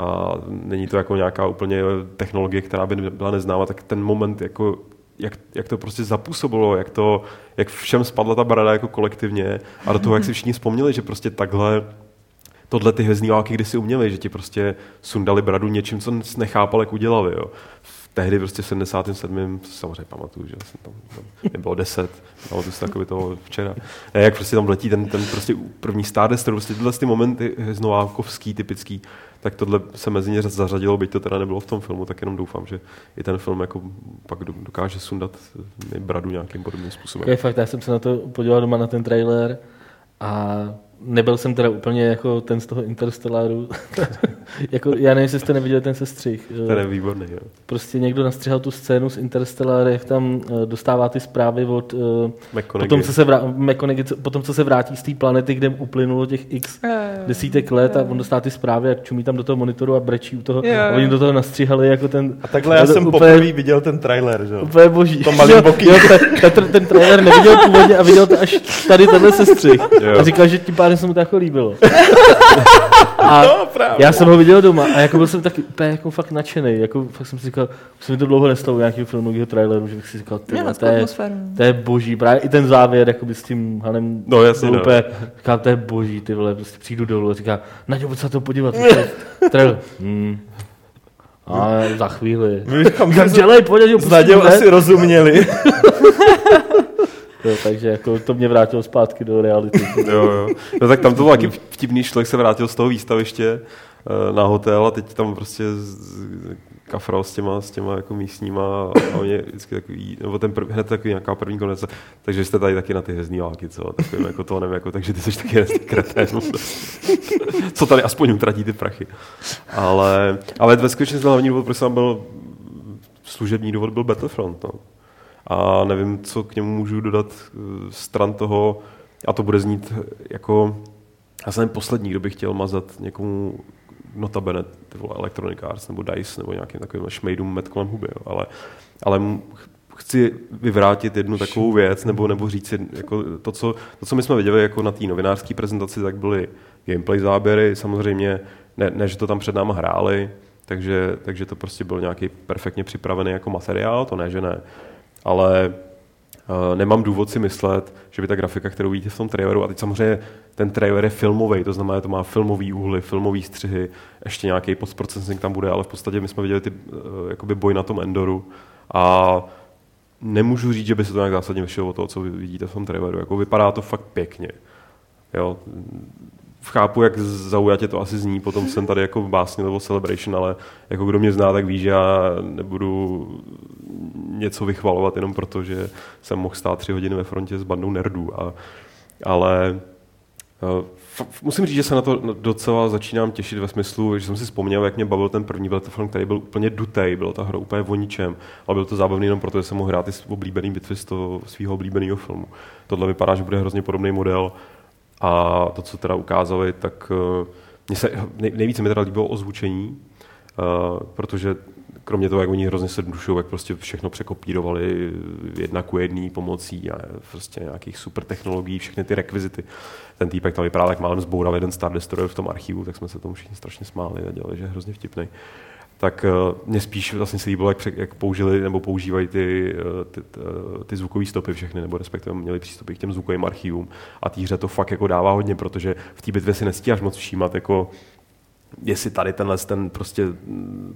a není to jako nějaká úplně technologie, která by byla neznáma, tak ten moment jako jak, jak to prostě zapůsobilo, jak, to, jak všem spadla ta brada jako kolektivně a do toho, jak si všichni vzpomněli, že prostě takhle tohle ty hvězdní války kdysi uměli, že ti prostě sundali bradu něčím, co nechápal, jak udělali. Jo. Tehdy prostě v 77. samozřejmě pamatuju, že jsem tam, tam bylo 10, pamatuju si takový toho včera. Ne, jak prostě tam letí ten, ten prostě první Stardust, prostě tyhle ty momenty hvězdnovákovský, typický, tak tohle se mezi ně zařadilo, byť to teda nebylo v tom filmu, tak jenom doufám, že i ten film jako pak dokáže sundat mi bradu nějakým podobným způsobem. Je fakt, já jsem se na to podíval doma na ten trailer a nebyl jsem teda úplně jako ten z toho Interstellaru. jako, já nevím, jestli jste neviděli ten sestřih. Ten je výborný, jo. Prostě někdo nastřihal tu scénu z Interstellar, jak tam uh, dostává ty zprávy od... Uh, potom, co se vrá, potom, co se vrátí z té planety, kde uplynulo těch x desítek let a on dostává ty zprávy a čumí tam do toho monitoru a brečí u toho. A oni do toho nastříhali jako ten... A takhle já jsem úplně, poprvé viděl ten trailer, že jo? Úplně boží. To malý boky. Jo, ten, ten, ten trailer neviděl původně a viděl to až tady tenhle sestřih. A říkal, že tím pádem se mu to jako líbilo. A no, já jsem ho viděl doma a jako byl jsem taky úplně jako fakt nadšený. Jako fakt jsem si říkal, už se mi to dlouho nestalo u nějakého filmového traileru, že bych si říkal, ty, to, je, to je boží. Právě i ten závěr jako by s tím Hanem no, jasně, no. úplně, říkal, to je boží, ty vole, prostě přijdu dolů a říká, Naďo, pojď se na to podívat. trailer. Hmm. A za chvíli. Dělej, pojď, s Nadějou asi rozuměli. Jo, takže jako to mě vrátilo zpátky do reality. jo, jo. No tak tam to bylo taky vtipný, člověk se vrátil z toho výstaviště eh, na hotel a teď tam prostě kafral s těma, s těma jako místníma a oni vždycky takový, nebo ten prv, hned takový nějaká první konec, takže jste tady taky na ty hezní války, co, takovým jako to nevím, jako, takže ty jsi taky hezný kretén, co tady aspoň utratí ty prachy. Ale, ale ve skutečnosti hlavní důvod, proč jsem byl služební důvod byl Battlefront, no a nevím, co k němu můžu dodat eh, stran toho, a to bude znít jako, já jsem poslední, kdo by chtěl mazat někomu notabene, ty vole Electronic Arts nebo DICE nebo nějakým takovým šmejdům met kolem huby, jo. ale, ale chci vyvrátit jednu takovou věc, nebo, nebo říct, jako to, co, to, co my jsme viděli jako na té novinářské prezentaci, tak byly gameplay záběry, samozřejmě, ne, ne, že to tam před náma hráli, takže, takže to prostě byl nějaký perfektně připravený jako materiál, to ne, že ne ale uh, nemám důvod si myslet, že by ta grafika, kterou vidíte v tom traileru, a teď samozřejmě ten trailer je filmový, to znamená, že to má filmový úhly, filmový střihy, ještě nějaký postprocessing tam bude, ale v podstatě my jsme viděli ty, uh, jakoby boj na tom Endoru a nemůžu říct, že by se to nějak zásadně vyšlo od toho, co vidíte v tom traileru. Jako vypadá to fakt pěkně. Jo? Chápu, jak zaujatě to asi zní, potom jsem tady jako básně nebo celebration, ale jako kdo mě zná, tak ví, že já nebudu něco vychvalovat jenom proto, že jsem mohl stát tři hodiny ve frontě s bandou nerdů. A, ale uh, musím říct, že se na to docela začínám těšit ve smyslu, že jsem si vzpomněl, jak mě bavil ten první Battlefront, který byl úplně dutej, byla ta hra úplně o ničem, ale byl to zábavný jenom proto, že jsem mohl hrát ty oblíbený bitvy z toho svého oblíbeného filmu. Tohle vypadá, že bude hrozně podobný model a to, co teda ukázali, tak uh, mě se nejvíce mi teda líbilo ozvučení, uh, protože kromě toho, jak oni hrozně se dušují, jak prostě všechno překopírovali jedna ku jedný pomocí a prostě nějakých super technologií, všechny ty rekvizity. Ten týpek tam vypadá tak málem zboural jeden Star Destroyer v tom archivu, tak jsme se tomu všichni strašně smáli a dělali, že je hrozně vtipný. Tak uh, mě spíš vlastně se líbilo, jak, jak použili nebo používají ty, ty, ty, ty zvukové stopy všechny, nebo respektive měli přístupy k těm zvukovým archivům. A té hře to fakt jako dává hodně, protože v té bitvě si nestíháš moc všímat, jako jestli tady tenhle ten prostě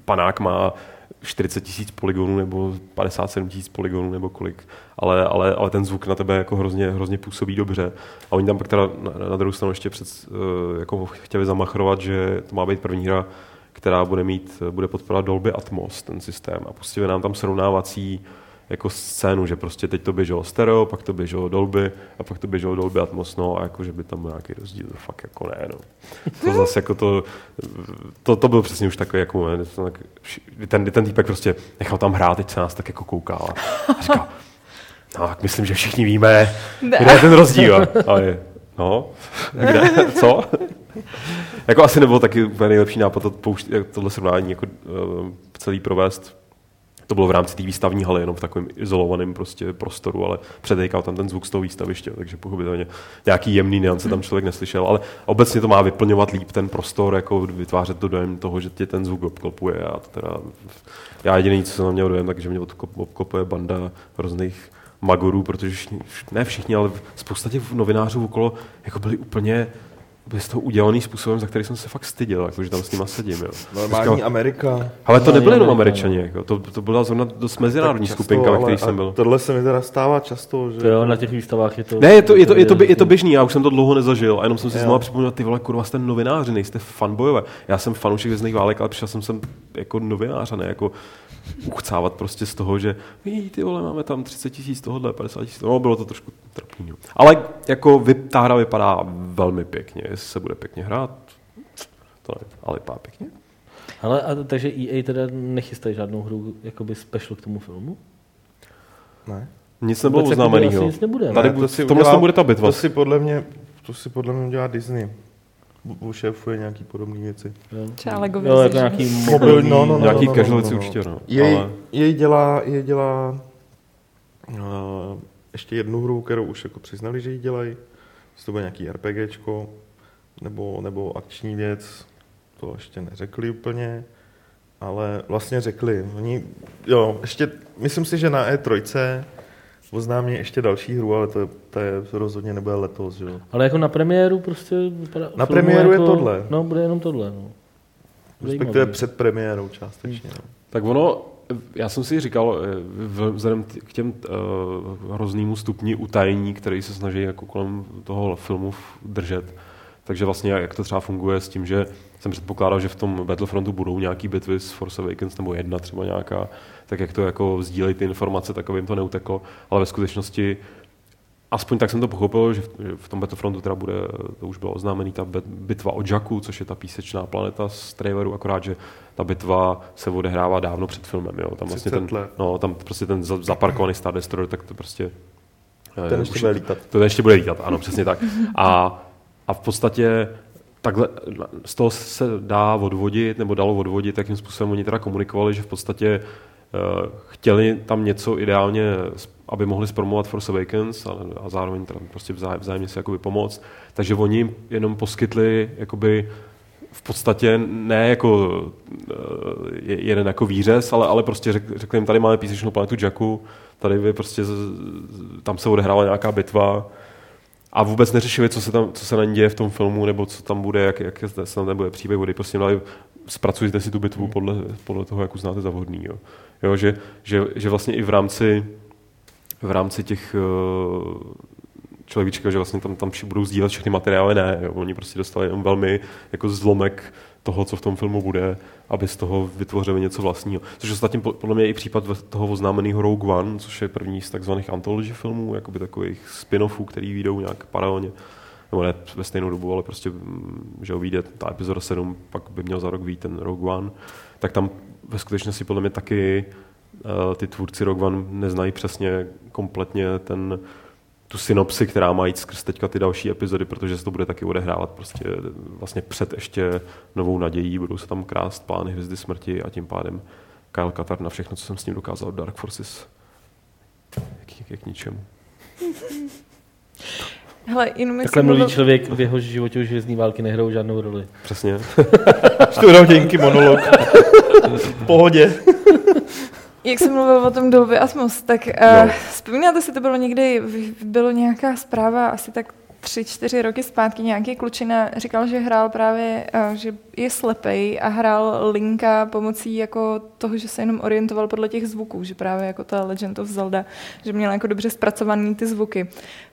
panák má 40 tisíc poligonů nebo 57 tisíc poligonů nebo kolik, ale, ale, ale ten zvuk na tebe jako hrozně, hrozně působí dobře. A oni tam pak teda na, na druhou stranu ještě před, eh, jako chtěli zamachrovat, že to má být první hra, která bude mít, bude podporovat Dolby Atmos, ten systém. A pustili nám tam srovnávací jako scénu, že prostě teď to běželo stereo, pak to běželo Dolby a pak to běželo Dolby Atmos, no a jako, že by tam byl nějaký rozdíl, to fakt jako ne, no. To zase jako to, to, to byl přesně už takový jako moment, tak, ten, ten týpek prostě nechal tam hrát, teď se nás tak jako koukal a říkal, no tak myslím, že všichni víme, kde je ten rozdíl. A je, no, kde, co? jako asi nebylo taky úplně nejlepší nápad to poušť, tohle srovnání jako uh, celý provést. To bylo v rámci té výstavní haly, jenom v takovém izolovaném prostě prostoru, ale předejkal tam ten zvuk z toho výstaviště, takže pochopitelně nějaký jemný neance tam člověk neslyšel, ale obecně to má vyplňovat líp ten prostor, jako vytvářet to dojem toho, že tě ten zvuk obklopuje. To teda, já jediný, co jsem tam měl dojem, takže mě obklopuje banda různých magorů, protože ne všichni, ale spousta těch novinářů okolo jako byli úplně byl z toho udělaný způsobem, za který jsem se fakt styděl, jako, že tam s nima sedím. Jo. Normální Říkal, Amerika. Ale to nebyly jenom Američani, jako, to, to byla zrovna dost mezinárodní často, skupinka, ve které jsem byl. Tohle se mi teda stává často. Že... To jo, na těch výstavách je to... Ne, je to, je to, je to, je to běžný, já už jsem to dlouho nezažil a jenom jsem si znovu připomněl, ty vole, kurva, jste novináři, nejste fanbojové. Já jsem fanoušek vězných válek, ale přišel jsem sem jako novinář a ne jako uchcávat prostě z toho, že ty vole, máme tam 30 tisíc tohohle, 50 tisíc, no bylo to trošku trapný. Ale jako vy, ta hra vypadá velmi pěkně, jestli se bude pěkně hrát, to ne, ale vypadá pěkně. Ale a, takže EA teda nechystají žádnou hru jakoby special k tomu filmu? Ne. Nic nebylo oznámeného. Nic nebude. Tady ne, to si udělá, bude ta bitva. To si podle mě, to si podle mě udělá Disney šéfuje nějaký podobné věci. Třeba Lego jo, jako nějaký mobilní, no, no, no, nějaký no, no, no, no, no. určitě, no. Jej, ale... jej dělá, jej dělá uh, ještě jednu hru, kterou už jako přiznali, že ji dělají. Jestli to bude nějaký RPGčko, nebo, nebo akční věc, to ještě neřekli úplně, ale vlastně řekli. Oni, jo, ještě, myslím si, že na E3 oznámí ještě další hru, ale to, je, to je, rozhodně nebude letos. Že? Ale jako na premiéru prostě vypadá... Na premiéru jako, je tohle. No, bude jenom tohle. No. Respektive před premiérou částečně. Hmm. No. Tak ono, já jsem si říkal, eh, vzhledem k těm uh, hroznýmu stupni utajení, který se snaží jako kolem toho filmu držet, takže vlastně jak to třeba funguje s tím, že jsem předpokládal, že v tom Battlefrontu budou nějaký bitvy s Force Awakens nebo jedna třeba nějaká, tak jak to jako sdílejí ty informace, tak aby jim to neuteklo, ale ve skutečnosti aspoň tak jsem to pochopil, že v tom Battlefrontu teda bude, to už bylo oznámený, ta bitva o Jacku, což je ta písečná planeta z traileru, akorát, že ta bitva se odehrává dávno před filmem, jo. Tam vlastně ten, no, tam prostě ten zaparkovaný Star Destroyer, tak to prostě... Ten ještě bude lítat. To ještě bude lítat, ano, přesně tak. A, a v podstatě takhle z toho se dá odvodit, nebo dalo odvodit, jakým způsobem oni teda komunikovali, že v podstatě uh, chtěli tam něco ideálně, aby mohli zpromovat Force Awakens a, a zároveň teda prostě vzáj, vzájemně se jakoby pomoct. Takže oni jenom poskytli jakoby v podstatě ne jako uh, jeden jako výřez, ale, ale prostě řek, řekli jim, tady máme písečnou planetu Jacku, tady vy prostě, tam se odehrála nějaká bitva, a vůbec neřešili, co se, tam, co se na ní děje v tom filmu, nebo co tam bude, jak, jak se tam bude příběh vody. Prostě dali, zpracujte si tu bitvu podle, podle toho, jak uznáte za vhodný. Jo. Jo, že, že, že, vlastně i v rámci, v rámci těch uh, člověk že vlastně tam, tam budou sdílet všechny materiály, ne. Jo. Oni prostě dostali jenom velmi jako zlomek toho, co v tom filmu bude, aby z toho vytvořili něco vlastního. Což ostatně podle mě je i případ toho oznámeného Rogue One, což je první z takzvaných anthology filmů, jakoby takových spin-offů, který vyjdou nějak paralelně nebo ne ve stejnou dobu, ale prostě, mm, že vyjde ta epizoda 7, pak by měl za rok vyjít ten Rogue One, tak tam ve skutečnosti podle mě taky uh, ty tvůrci Rogue One neznají přesně kompletně ten tu synopsi, která má jít skrz teďka ty další epizody, protože se to bude taky odehrávat prostě vlastně před ještě novou nadějí, budou se tam krást plány Hvězdy smrti a tím pádem Kyle Katar na všechno, co jsem s ním dokázal od Dark Forces. Jak, jak k ničemu. Hele, jenom Takhle mluví mluvil... člověk, v jeho životě už hvězdní války nehrou žádnou roli. Přesně. Čtyři hodinky monolog. v pohodě. Jak jsem mluvil o tom Dolby Atmos, tak uh, no. vzpomínáte si, to bylo někdy, bylo nějaká zpráva asi tak tři, čtyři roky zpátky nějaký klučina říkal, že hrál právě, eh, že je slepej a hrál Linka pomocí jako toho, že se jenom orientoval podle těch zvuků, že právě jako ta Legend of Zelda, že měl jako dobře zpracovaný ty zvuky.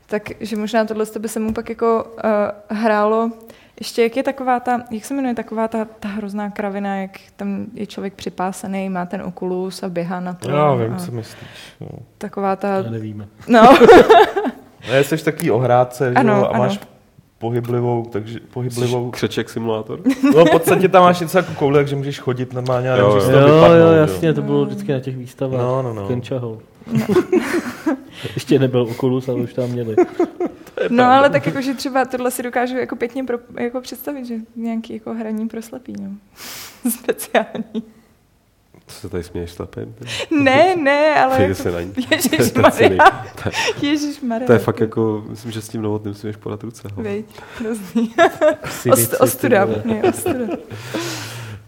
Takže možná tohle by se mu pak jako uh, hrálo ještě jak je taková ta, jak se jmenuje taková ta, ta hrozná kravina, jak tam je člověk připásený, má ten okulus a běhá na to. Já vím, a co myslíš. No. Taková ta, To nevíme. no, Ne, jsi takový ohrádce, že Ano, jo, a ano. máš pohyblivou, takže pohyblivou. Křeček simulátor. No v podstatě tam máš něco jako koule, takže můžeš chodit normálně a Jo, nemůžeš jo. Jo, vypadnout, jo, jo. jasně, to bylo vždycky na těch výstavách. No, no, no. Kenčahol. Ještě nebyl Oculus, ale už tam měli. no ale tak jako, že třeba tohle si dokážu jako pěkně pro, jako představit, že nějaký jako hraní pro slepý, no. Speciální. Co se tady směješ slepým? Ne, ne, ale Přijde jako, se na ní. Ježišmarja. Ježišmarja. To je fakt jako, myslím, že s tím novotným si můžeš podat ruce. Veď, hrozný. Ost, ostuda, ostuda.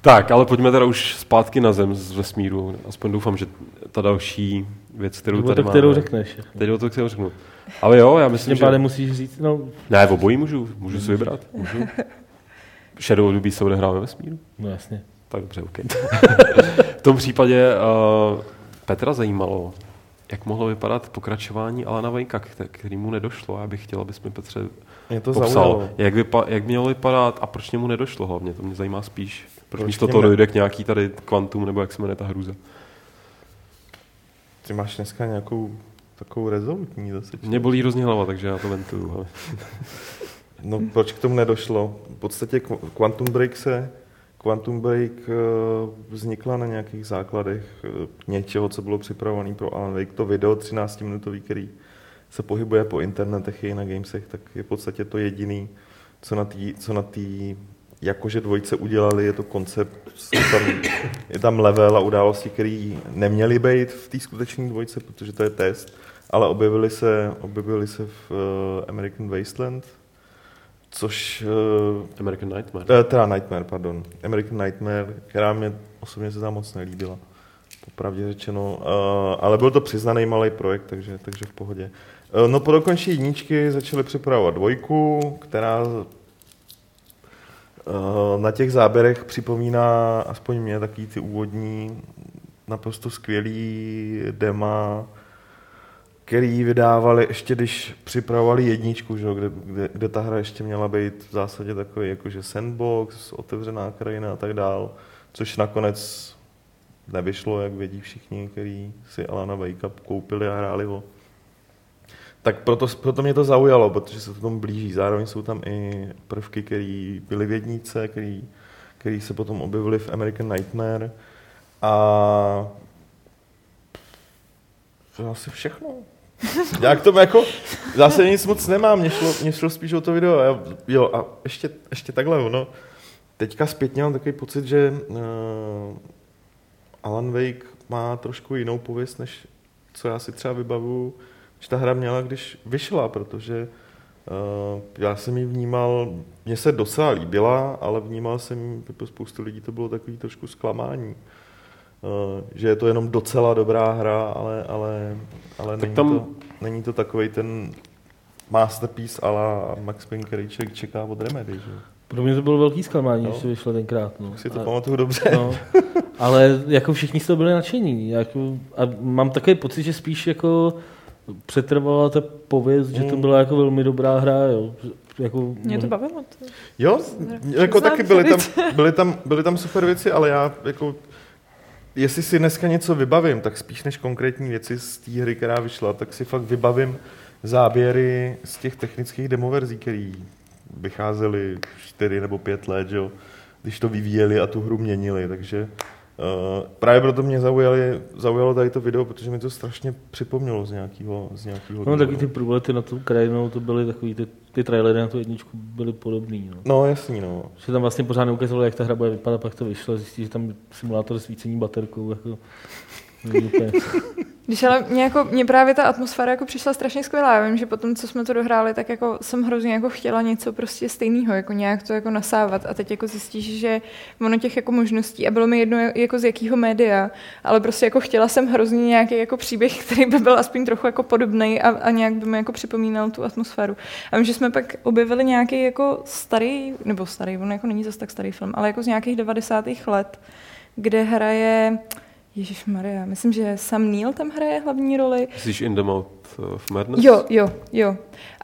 Tak, ale pojďme teda už zpátky na zem z vesmíru. Aspoň doufám, že ta další věc, kterou Nebo tady to, máme. kterou řekneš. Teď o to, kterou řeknu. Ale jo, já myslím, že... musíš říct, no, Ne, v obojí můžu, můžu si vybrat. Můžu. Shadow Ruby se odehrává ve vesmíru? no jasně. Tak dobře, OK. v tom případě uh, Petra zajímalo, jak mohlo vypadat pokračování Alana Vejka, který mu nedošlo. Já bych chtěl, abys mi Petře Mě to popsal, zaujalo. jak, vypa- jak mělo vypadat a proč němu nedošlo hlavně. To mě zajímá spíš. Proč Proč místo toho dojde k nějaký tady kvantum, nebo jak se jmenuje ta hrůza. Ty máš dneska nějakou takovou rezolutní zase. Mě bolí hrozně hlava, takže já to ventuju. No proč k tomu nedošlo? V podstatě Qu- Quantum Break se Quantum Break eh, vznikla na nějakých základech eh, něčeho, co bylo připravované pro Alan Wake. To video 13-minutový, který se pohybuje po internetech i na gamesech, tak je v podstatě to jediný, co na té co na tý, jakože dvojce udělali, je to koncept, jsou tam, je tam level a události, které neměly být v té skutečné dvojce, protože to je test, ale objevily se, objevily se v uh, American Wasteland, což uh, American Nightmare. Eh, Teda Nightmare, pardon. American Nightmare, která mě osobně se tam moc nelíbila. Popravdě řečeno. Uh, ale byl to přiznaný malý projekt, takže, takže v pohodě. Uh, no po dokončení jedničky začali připravovat dvojku, která na těch záběrech připomíná aspoň mě takový ty úvodní naprosto skvělý dema, který vydávali ještě, když připravovali jedničku, že, kde, kde, kde, ta hra ještě měla být v zásadě takový jakože sandbox, otevřená krajina a tak dál, což nakonec nevyšlo, jak vědí všichni, kteří si Alana Wakea koupili a hráli ho. Tak proto, proto mě to zaujalo, protože se to tomu blíží. Zároveň jsou tam i prvky, které byly v jednice, který se potom objevily v American Nightmare. A to je asi všechno. Já k tomu jako zase nic moc nemám, mě šlo, mě šlo spíš o to video. Já, jo, a ještě, ještě takhle, no. Teďka zpětně mám takový pocit, že uh, Alan Wake má trošku jinou pověst, než co já si třeba vybavu, že ta hra měla, když vyšla, protože uh, já jsem ji vnímal, mně se docela líbila, ale vnímal jsem, pro spoustu lidí to bylo takový trošku zklamání. Že je to jenom docela dobrá hra, ale, ale, ale Tak není, tam- to, není to takový ten masterpiece ala Max Payne, který člověk čeká od Remedy. Že? Pro mě to bylo velký zklamání, No. když to vyšlo tenkrát. No. Si to A- pamatuju dobře. No, ale jako všichni z toho byli nadšení. Jako, a mám takový pocit, že spíš jako přetrvala ta pověst, že to Mm. byla jako velmi dobrá hra. Jo. Jako, Mě to bavilo. To. Jo, jako taky byly tam, byly, tam, byly tam super věci, ale já jako, jestli si dneska něco vybavím, tak spíš než konkrétní věci z té hry, která vyšla, tak si fakt vybavím záběry z těch technických demoverzí, které vycházely 4 nebo 5 let, že jo, když to vyvíjeli a tu hru měnili, takže Uh, právě proto mě zaujali, zaujalo tady to video, protože mi to strašně připomnělo z nějakého z nějakého No, taky ty průlety na tu krajinou, to byly takový, ty, ty trailery na tu jedničku byly podobný. No. No jasný, no. Že tam vlastně pořád neukazovalo, jak ta hra bude vypadat, pak to vyšlo, zjistí, že tam simulátor svícení baterkou. Jako, Když ale mě, jako, mě právě ta atmosféra jako přišla strašně skvělá. Já vím, že potom, co jsme to dohráli, tak jako jsem hrozně jako chtěla něco prostě stejného, jako nějak to jako nasávat. A teď jako zjistíš, že ono těch jako možností a bylo mi jedno jako z jakého média, ale prostě jako chtěla jsem hrozně nějaký jako příběh, který by byl aspoň trochu jako podobný a, a nějak by mi jako připomínal tu atmosféru. A vím, že jsme pak objevili nějaký jako starý, nebo starý, on jako není zase tak starý film, ale jako z nějakých 90. let, kde hraje Ježíš Maria, myslím, že Sam Neill tam hraje hlavní roli. Myslíš In the Mouth of Madness? Jo, jo, jo.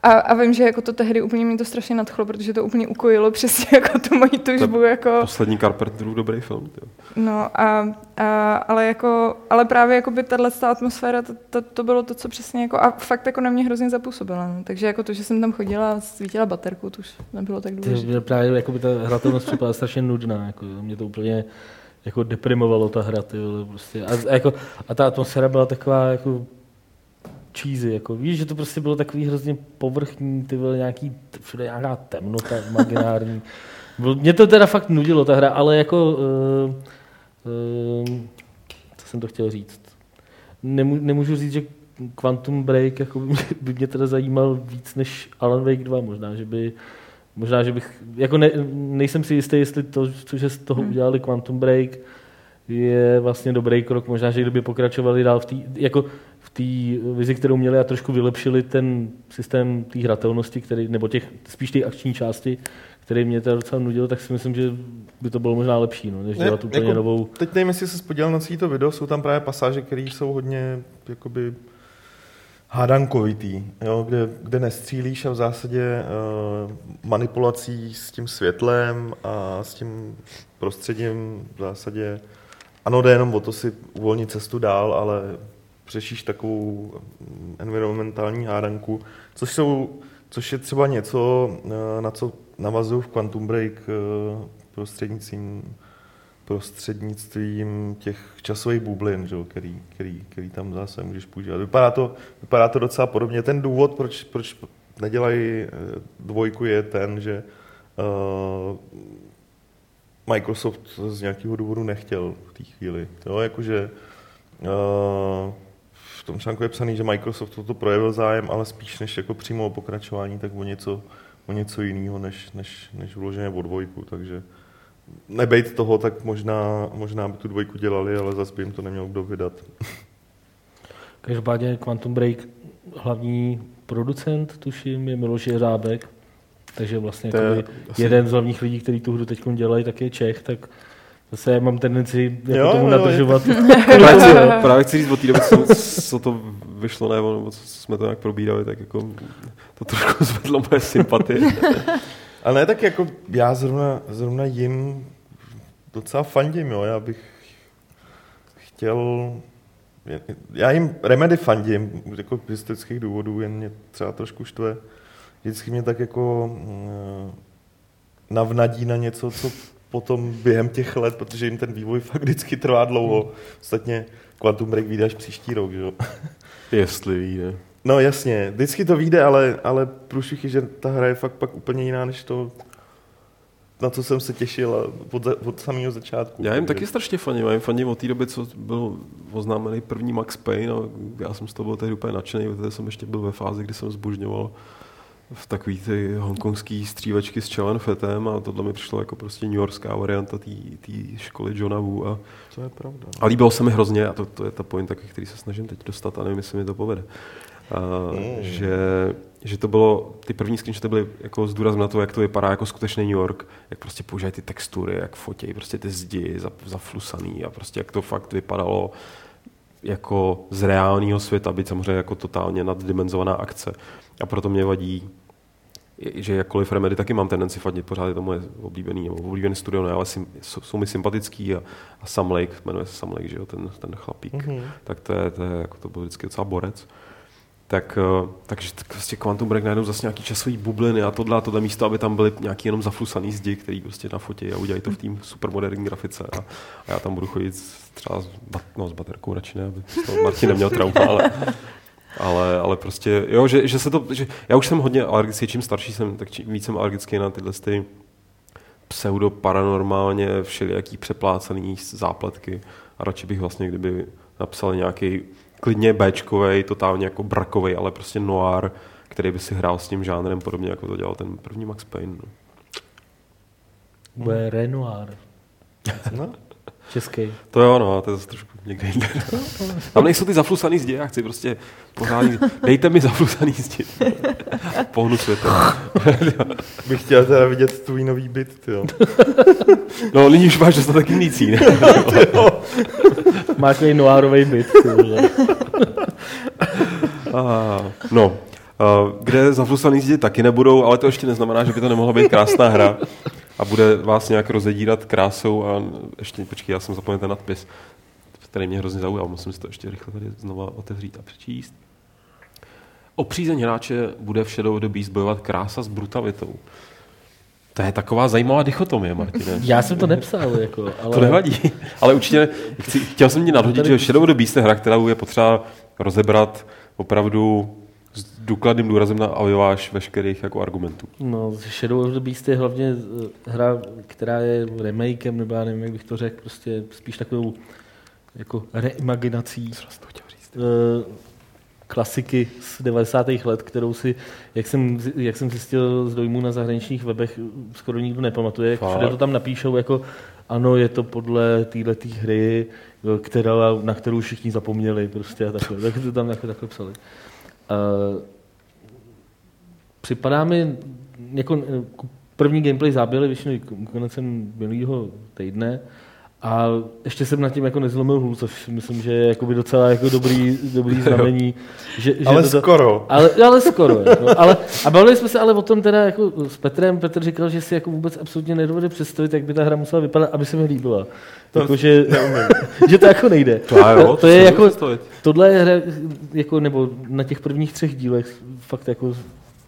A, a vím, že jako to tehdy úplně mě to strašně nadchlo, protože to úplně ukojilo přesně jako tu moji tužbu. Jako... Poslední Carpenterův dobrý film. Tě. No, a, a, ale, jako, ale právě jako by tahle atmosféra, to, to, to, bylo to, co přesně jako, a fakt jako na mě hrozně zapůsobila. No. Takže jako to, že jsem tam chodila a svítila baterku, to už nebylo tak důležité. Právě jako by ta hratelnost připadala strašně nudná. Jako, mě to úplně jako deprimovalo ta hra, ty vole, prostě. A, a, jako, a ta atmosféra byla taková jako cheesy, jako víš, že to prostě bylo takový hrozně povrchní, ty vole, nějaký, všude nějaká temnota imaginární. Mě to teda fakt nudilo, ta hra, ale jako, uh, uh, co jsem to chtěl říct, Nemů, nemůžu říct, že Quantum Break jako by, mě, by mě teda zajímal víc než Alan Wake 2, možná, že by Možná, že bych, jako ne, nejsem si jistý, jestli to, co že z toho hmm. udělali Quantum Break, je vlastně dobrý krok. Možná, že kdyby pokračovali dál v té, jako v té vizi, kterou měli a trošku vylepšili ten systém té hratelnosti, který, nebo těch, spíš té akční části, který mě to docela nudil, tak si myslím, že by to bylo možná lepší, no, než dělat úplně jako, novou. Teď nevím, jestli se spodílel na celý to video, jsou tam právě pasáže, které jsou hodně jakoby, hádankovitý, jo, kde, kde nestřílíš a v zásadě uh, manipulací s tím světlem a s tím prostředím v zásadě ano, jde jenom o to si uvolnit cestu dál, ale přešíš takovou environmentální hádanku, což, jsou, což je třeba něco, uh, na co navazuju v Quantum Break uh, prostřednictvím prostřednictvím těch časových bublin, že, který, který, který tam zase můžeš používat. Vypadá to, vypadá to docela podobně. Ten důvod, proč, proč nedělají eh, dvojku, je ten, že uh, Microsoft z nějakého důvodu nechtěl v té chvíli. Jo, jakože uh, v tom článku je psaný, že Microsoft toto projevil zájem, ale spíš než jako přímo o pokračování, tak o něco, o něco jiného, než, než, než vloženě o dvojku. Takže nebejt toho, tak možná, možná by tu dvojku dělali, ale zase by jim to neměl kdo vydat. Každopádně Quantum Break hlavní producent, tuším, je Miloš Jeřábek, takže vlastně je asi... jeden z hlavních lidí, který tu hru teď dělají, tak je Čech, tak Zase já mám tendenci jako jo, tomu jo, nadržovat. právě, chci, právě chci říct, od té doby, co, co to vyšlo, nebo co jsme to nějak probírali, tak jako to trošku zvedlo moje sympatie. Ale ne, tak jako já zrovna, zrovna jim docela fandím, jo. Já bych chtěl... Já jim Remedy fandím, jako z historických důvodů, jen mě třeba trošku štve. Vždycky mě tak jako mm, navnadí na něco, co potom během těch let, protože jim ten vývoj fakt vždycky trvá dlouho. Ostatně Quantum Break až příští rok, že jo? Jestli vyjde. No jasně, vždycky to vyjde, ale, ale průšvih je, že ta hra je fakt pak úplně jiná, než to, na co jsem se těšil od, od samého začátku. Já jim takže... taky strašně faním, já jim faním od té doby, co byl oznámený první Max Payne a já jsem z toho byl tehdy úplně nadšený, protože jsem ještě byl ve fázi, kdy jsem zbožňoval v takový ty hongkongský střívačky s Chelen Fetem a tohle mi přišlo jako prostě New Yorkská varianta té školy Johna Wu. A, to je pravda. A líbilo se mi hrozně a to, to je ta point, který se snažím teď dostat a nevím, jestli mi to povede. Uh, mm. že, že to bylo, ty první screenshoty byly jako z na to, jak to vypadá jako skutečný New York, jak prostě používají ty textury, jak fotí prostě ty zdi zaflusaný a prostě jak to fakt vypadalo jako z reálného světa, byť samozřejmě jako totálně naddimenzovaná akce. A proto mě vadí, že jakkoliv Remedy taky mám tendenci fadit, pořád je to moje oblíbený, nebo oblíbený studio, ne, ale sim, jsou, jsou, mi sympatický a, a Sam Lake, jmenuje se Sam Lake, že jo, ten, ten chlapík, mm-hmm. tak to je, to je, jako to byl vždycky docela borec. Uh, tak, eh, takže prostě Quantum Break najednou zase nějaký časový bubliny a tohle a tohle místo, aby tam byly nějaký jenom zaflusaný zdi, který prostě na fotě a udělají to v tým supermoderní grafice a, a, já tam budu chodit třeba s, no, s baterkou radši ne, aby Martin neměl trauma, ale, ale, ale prostě, jo, že, že se to, že já už jsem hodně alergický, čím starší jsem, tak čím víc jsem alergický na tyhle ty pseudo paranormálně všelijaký přeplácený zápletky a radši bych vlastně, kdyby napsal nějaký klidně Bčkovej, totálně jako brakovej, ale prostě noir, který by si hrál s tím žánrem podobně, jako to dělal ten první Max Payne. No. Bude Renoir. No. Český. To jo, no, to je zase trošku někde jinde. Tam nejsou ty zaflusaný zdi, já chci prostě pořádně, dejte mi zaflusaný zdi. Pohnu světem. Bych chtěl teda vidět tvůj nový byt, ty jo. No, nyní už máš dostatek indicí, ne? Má takový noirový byt. no, kde zaflusaný zdi taky nebudou, ale to ještě neznamená, že by to nemohla být krásná hra a bude vás nějak rozedírat krásou a ještě, počkej, já jsem zapomněl ten nadpis, který mě hrozně zaujal, musím si to ještě rychle tady znova otevřít a přečíst. O přízeň hráče bude v Shadow of the Beast bojovat krása s brutalitou. To je taková zajímavá dichotomie, Martine. Já jsem to nepsal, jako, ale... To nevadí, ale určitě chci, chtěl jsem ti nadhodit, že Shadow of the Beast je hra, která je potřeba rozebrat opravdu s důkladným důrazem na aviváž veškerých jako argumentů. No, Shadow of the Beast je hlavně eh, hra, která je remakem, nebo já nevím, jak bych to řekl, prostě spíš takovou jako reimaginací Co to chtěl říct? eh, klasiky z 90. let, kterou si, jak jsem, jak jsem zjistil z dojmů na zahraničních webech, skoro nikdo nepamatuje. Jak všude to tam napíšou jako ano, je to podle této hry, která, na kterou všichni zapomněli prostě a takhle. Tak to tam jako takhle psali. Uh, připadá mi jako eh, první gameplay záběly většinou koncem minulého týdne a ještě jsem nad tím jako nezlomil hůl, což myslím, že je jakoby docela jako dobrý, dobrý znamení. Že, že Ale toto- skoro. ale, ale skoro. Jako, ale, a bavili jsme se ale o tom teda jako s Petrem. Petr říkal, že si jako vůbec absolutně nedovede představit, jak by ta hra musela vypadat, aby se mi líbila. Jako, že, že to jako nejde. To jo, to, to je jako, tohle je hra, jako, nebo na těch prvních třech dílech fakt jako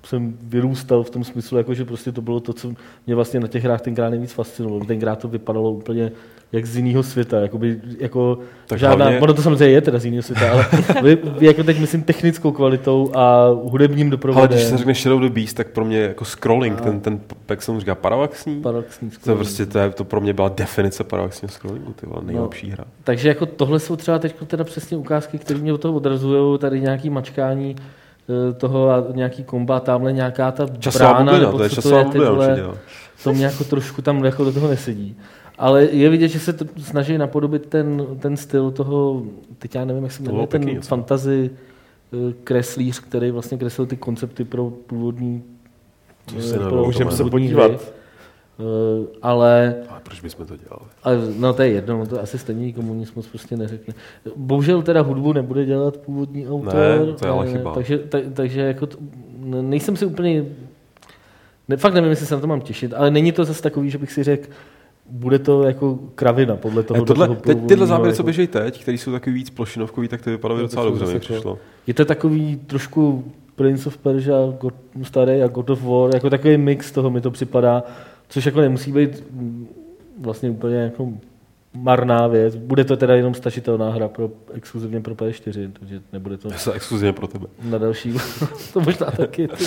jsem vyrůstal v tom smyslu, jako, že prostě to bylo to, co mě vlastně na těch hrách tenkrát nejvíc fascinovalo. Tenkrát to vypadalo úplně jak z jiného světa. Jakoby, jako Tak žádná, hlavně- ono to samozřejmě je teda z jiného světa, ale vy, vy jako teď myslím technickou kvalitou a hudebním Ale doprovodem. když se řekne Shadow of the Beast, tak pro mě jako scrolling, ten, ten, jak jsem říká, parallaxní, Paradoxní to, scrolling. prostě, to, je, to pro mě byla definice parallaxního scrollingu, ty vole, nejlepší hra. Takže jako tohle jsou třeba teď teda přesně ukázky, které mě od toho odrazují, tady nějaký mačkání toho a nějaký komba, tamhle nějaká ta Časová brána, bublina, nebo to je co časová ty bublina vole, určitě. jo. to mě jako trošku tam jako do toho nesedí. Ale je vidět, že se to snaží napodobit ten, ten styl toho, teď já nevím, jak se jmenuje, pěkný ten něco. fantasy eh, kreslíř, který vlastně kreslil ty koncepty pro původní To pro to Můžeme se podívat. Eh, Ale Ale proč bychom to dělali? ale no to je jedno, no to asi stejně nikomu nic moc prostě neřekne. Bohužel teda hudbu nebude dělat původní autor. Ne, to je ale eh, chyba. Takže, ta, takže jako to, ne- nejsem si úplně, ne, fakt nevím, jestli se na to mám těšit, ale není to zase takový, že bych si řekl, bude to jako kravina podle toho. Ne, tohle, toho teď, tyhle záběry, co jako- běží teď, které jsou takový víc plošinovkový, tak to vypadaly No, docela dobře, mi přišlo. Je to takový trošku Prince of Persia, God, starý a God of War, jako takový mix toho mi to připadá, což jako nemusí být vlastně úplně jako marná věc. Bude to teda jenom stačitelná hra pro, exkluzivně pro PS4, takže nebude to Zase exkluzivně pro tebe. na další. to možná taky. ty.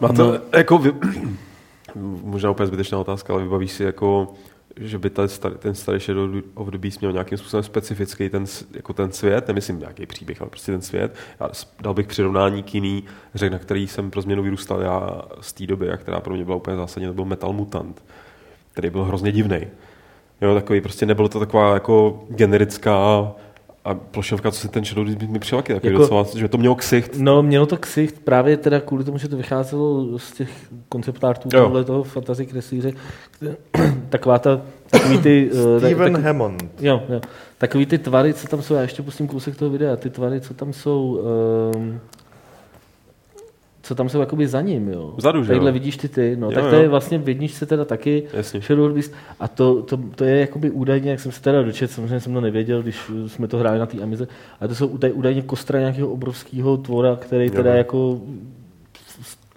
Má to, jako, vy... možná úplně zbytečná otázka, ale vybavíš si jako, že by ten starý, ten starý Shadow of the Beast měl nějakým způsobem specifický ten, jako ten svět, nemyslím nějaký příběh, ale prostě ten svět. Já dal bych přirovnání k jiný hře, na který jsem pro změnu vyrůstal já z té doby a která pro mě byla úplně zásadně, to byl Metal Mutant, který byl hrozně divný. Jo, takový, prostě nebylo to taková jako generická a plošovka, co se ten Shadow mi přijel, taky Jako- docela, že to mělo ksicht. No, mělo to ksicht právě teda kvůli tomu, že to vycházelo z těch konceptártů tohle toho fantasy kreslíře. Taková ta, takový ty... eh, Steven tak- Hammond. Jo, jo. Takový ty tvary, co tam jsou, já ještě pustím kousek toho videa, ty tvary, co tam jsou, um, co tam jsou jakoby za ním, jo. Vzadu, že Tadyhle jo? vidíš ty ty, no, Jo, tak to jo. je vlastně v jedničce teda taky Jasně. Shadow Beast. A to, to, to, je jakoby údajně, jak jsem se teda dočetl, samozřejmě jsem to nevěděl, když jsme to hráli na té Amize, ale to jsou údaj, údajně kostra nějakého obrovského tvora, který teda Jo. jako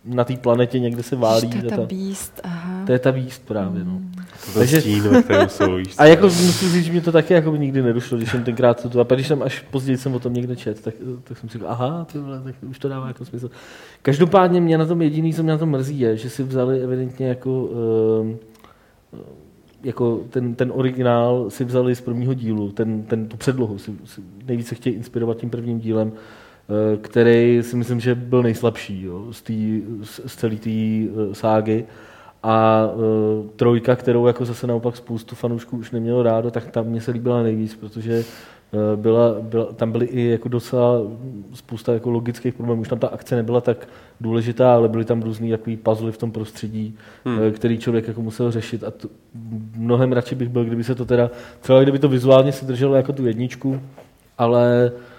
na té planetě někde se válí. to je ta ta- aha. to je ta výst právě, no. Takže- stín, ve kterém jsou, víš, A jako musím říct, že mi to taky jako nikdy nedošlo, když jsem tenkrát to, a pak když jsem až později jsem o tom někde čet, tak, tak jsem si říkal, aha, ty vole, tak už to dává jako smysl. Každopádně mě na tom jediný, co mě na tom mrzí, je, že si vzali evidentně jako um, jako ten, ten originál si vzali z prvního dílu, ten, ten, tu předlohu si, si nejvíce chtějí inspirovat tím prvním dílem, který si myslím, že byl nejslabší jo, z, tý, z, celé té uh, ságy. A uh, trojka, kterou jako zase naopak spoustu fanoušků už nemělo rádo, tak tam mě se líbila nejvíc, protože uh, byla, byla, tam byly i jako docela spousta jako logických problémů. Už tam ta akce nebyla tak důležitá, ale byly tam různý takový puzzle v tom prostředí, hmm. uh, který člověk jako musel řešit. A to, mnohem radši bych byl, kdyby se to teda, třeba kdyby to vizuálně se drželo jako tu jedničku, ale Eh,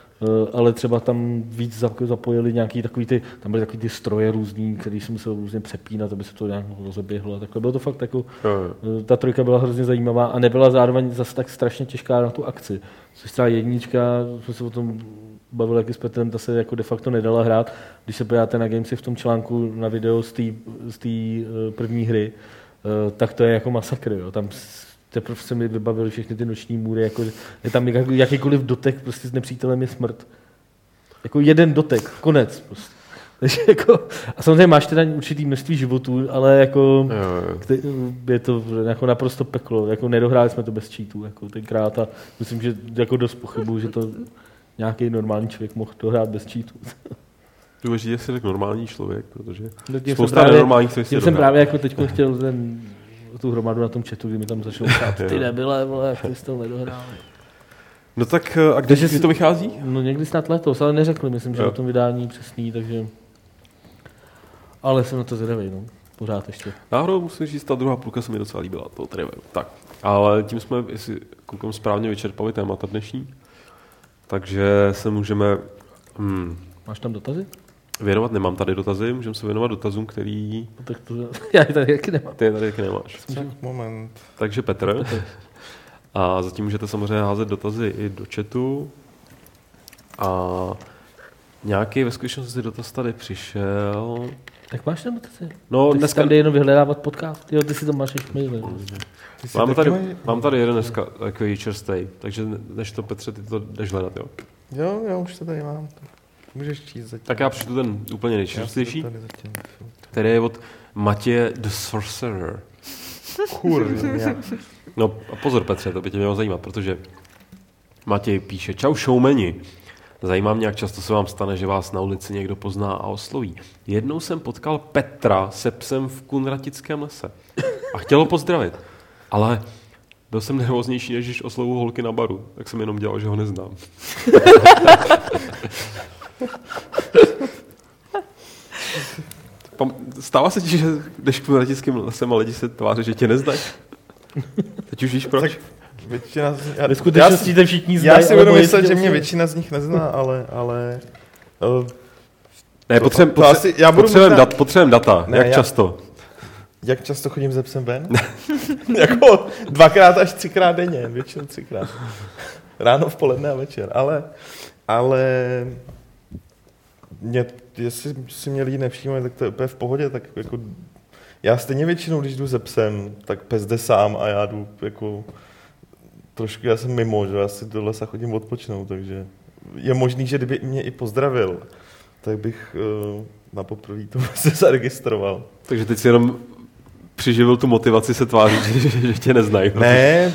ale třeba tam víc zapojili nějaký takový ty, tam byly takový ty stroje různý, který si musel různě přepínat, aby se to nějak rozeběhlo a takhle. Bylo to fakt jako, eh, ta trojka byla hrozně zajímavá a nebyla zároveň zase tak strašně těžká na tu akci. Což třeba jednička, jsme se o tom bavili jak s Petrem, ta se jako de facto nedala hrát. Když se podíváte na Gamesy v tom článku na video z té eh, první hry, tak to je jako masakr. Jo. Tam teprve se mi vybavili všechny ty noční můry, jako, je tam jakýkoliv dotek prostě s nepřítelem je smrt. Jako jeden dotek, konec. Prostě. Takže jako, a samozřejmě máš teda určitý množství životů, ale jako jo, jo. je to jako naprosto peklo. Jako nedohráli jsme to bez cheatů jako tenkrát a myslím, že jako dost pochybuju, že to nějaký normální člověk mohl dohrát bez cheatů. Důležitě, že jsi tak normální člověk, protože no, spousta nenormálních se jsem právě jako teď chtěl ten tu hromadu na tom chatu, kdy mi tam začalo psát, ty nebyle, vole, jak jsi to nedohrál. No tak a kde si to vychází? No někdy snad letos, ale neřekli, myslím, že jo. o tom vydání přesný, takže... Ale jsem na to zvědavý, no. Pořád ještě. Náhodou musím říct, ta druhá půlka se mi docela líbila, to tady Tak, ale tím jsme, jestli koukám správně, vyčerpali témata dnešní. Takže se můžeme... Hmm, Máš tam dotazy? Věnovat nemám tady dotazy, můžeme se věnovat dotazům, který... No, tak to, já je tady taky nemám. Ty je tady taky nemáš. Tak, moment. Takže Petr. A zatím můžete samozřejmě házet dotazy i do chatu. A nějaký ve skutečnosti dotaz tady přišel. Tak máš tam dotazy? No, ty dneska... tam jde jenom vyhledávat podcast. Jo, ty si to máš ještě maily. Mám tady, mám tady jeden dneska takový čerstvý, takže než to Petře, ty to jdeš hledat, jo? Jo, já už to tady mám. Můžeš číst zatím. Tak já přečtu ten úplně nejčerstvější, který je od Matěje the Sorcerer. Kurně. No a pozor Petře, to by tě mělo zajímat, protože Matěj píše, čau showmeni, Zajímá mě, jak často se vám stane, že vás na ulici někdo pozná a osloví. Jednou jsem potkal Petra se psem v Kunratickém lese a chtěl ho pozdravit, ale byl jsem nervóznější, než když oslovu holky na baru, tak jsem jenom dělal, že ho neznám. Stává se ti, že jdeš k leteckým lesem a lidi se tváří, že tě neznají? Teď už víš proč? Tak většina z... Já, Ve skutečnosti já, všichni znají. Já si budu myslet, že mě většina z nich nezná, ale... ale uh, ne, potřebujeme potře- já budu potřebujem, možná... dat, potřebujem data. Ne, jak já, často? Jak často chodím ze psem ven? jako dvakrát až třikrát denně, většinou třikrát. Ráno, v poledne a večer. Ale, ale mě, jestli si mě lidi nevšímají, tak to je úplně v pohodě, tak jako já stejně většinou, když jdu ze psem, tak pes jde sám a já jdu jako trošku, já jsem mimo, že já si do lesa chodím odpočnout, takže je možný, že kdyby mě i pozdravil, tak bych uh, na poprvé to se zaregistroval. Takže teď si jenom přiživil tu motivaci se tvářit, že, že tě neznají. Ne,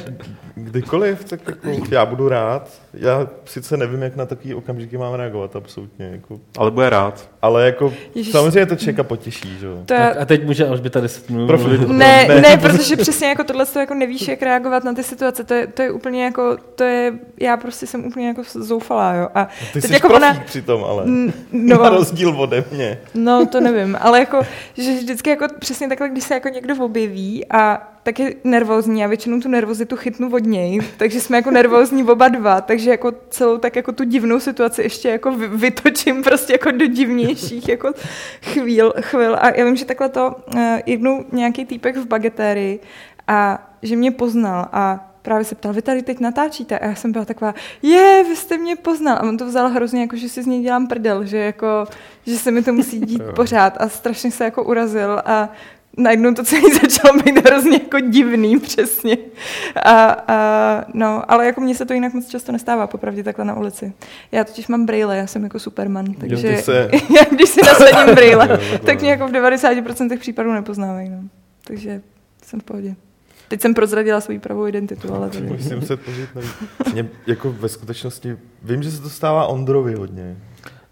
kdykoliv, tak jako já budu rád. Já sice nevím, jak na takový okamžiky mám reagovat, absolutně. Jako. Ale bude rád. Ale jako Ježiš. samozřejmě to člověka potěší, že jo. A teď může Alžběta 10 minut mluvit. Ne, ne, ne, protože přesně jako tohle to jako nevíš, jak reagovat na ty situace. To je, to je úplně jako, to je, já prostě jsem úplně jako zoufalá, jo. A, a ty jsi jako ona, přitom, ale no, na rozdíl ode mě. No, to nevím, ale jako, že vždycky jako přesně takhle, když se jako někdo objeví a tak je nervózní a většinou tu nervozitu chytnu od něj, takže jsme jako nervózní oba dva, takže jako celou tak jako tu divnou situaci ještě jako vytočím prostě jako do divnějších jako chvíl, chvíl. A já vím, že takhle to uh, jednou nějaký týpek v bagetérii a že mě poznal a právě se ptal, vy tady teď natáčíte? A já jsem byla taková, je, vy jste mě poznal. A on to vzal hrozně, jako, že si z něj dělám prdel, že, jako, že se mi to musí dít pořád a strašně se jako urazil a najednou to celé začalo být hrozně jako divný přesně. A, a, no, ale jako mně se to jinak moc často nestává, popravdě takhle na ulici. Já totiž mám brýle, já jsem jako superman, takže se... já, když si nasadím brýle, tak mě jako v 90% případů nepoznávají. No. Takže jsem v pohodě. Teď jsem prozradila svou pravou identitu, ale to. Musím se pořít Mě, jako ve skutečnosti, vím, že se to stává Ondrovi hodně.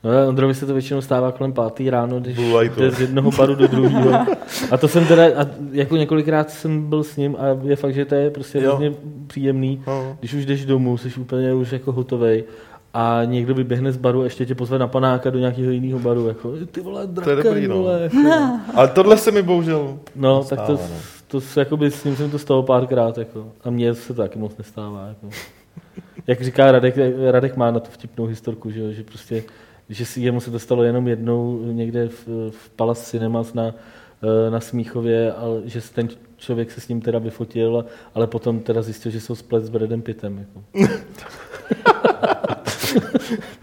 No, Ondrovi se to většinou stává kolem pátý ráno, když to. jde z jednoho baru do druhého. A to jsem teda, a jako několikrát jsem byl s ním a je fakt, že to je prostě Jo. hrozně příjemný, No. když už jdeš domů, jsi úplně už jako hotovej a někdo vyběhne z baru a ještě tě pozve na panáka do nějakého jiného baru, jako ty vole, draken, dobrý, no. vole. Jako. Ale tohle se mi bohužel No, tak to, Stává, no. to, to jakoby, s ním jsem to stalo párkrát, jako. a mně se to taky moc nestává. Jako. Jak říká Radek, Radek má na to vtipnou historku, že, jo, že prostě, že si jemu se to stalo jenom jednou někde v, v Palace Cinemas na, eh, na Smíchově, ale že ten člověk se s ním teda vyfotil, ale potom teda zjistil, že jsou splet s Bradem Pittem. Jako.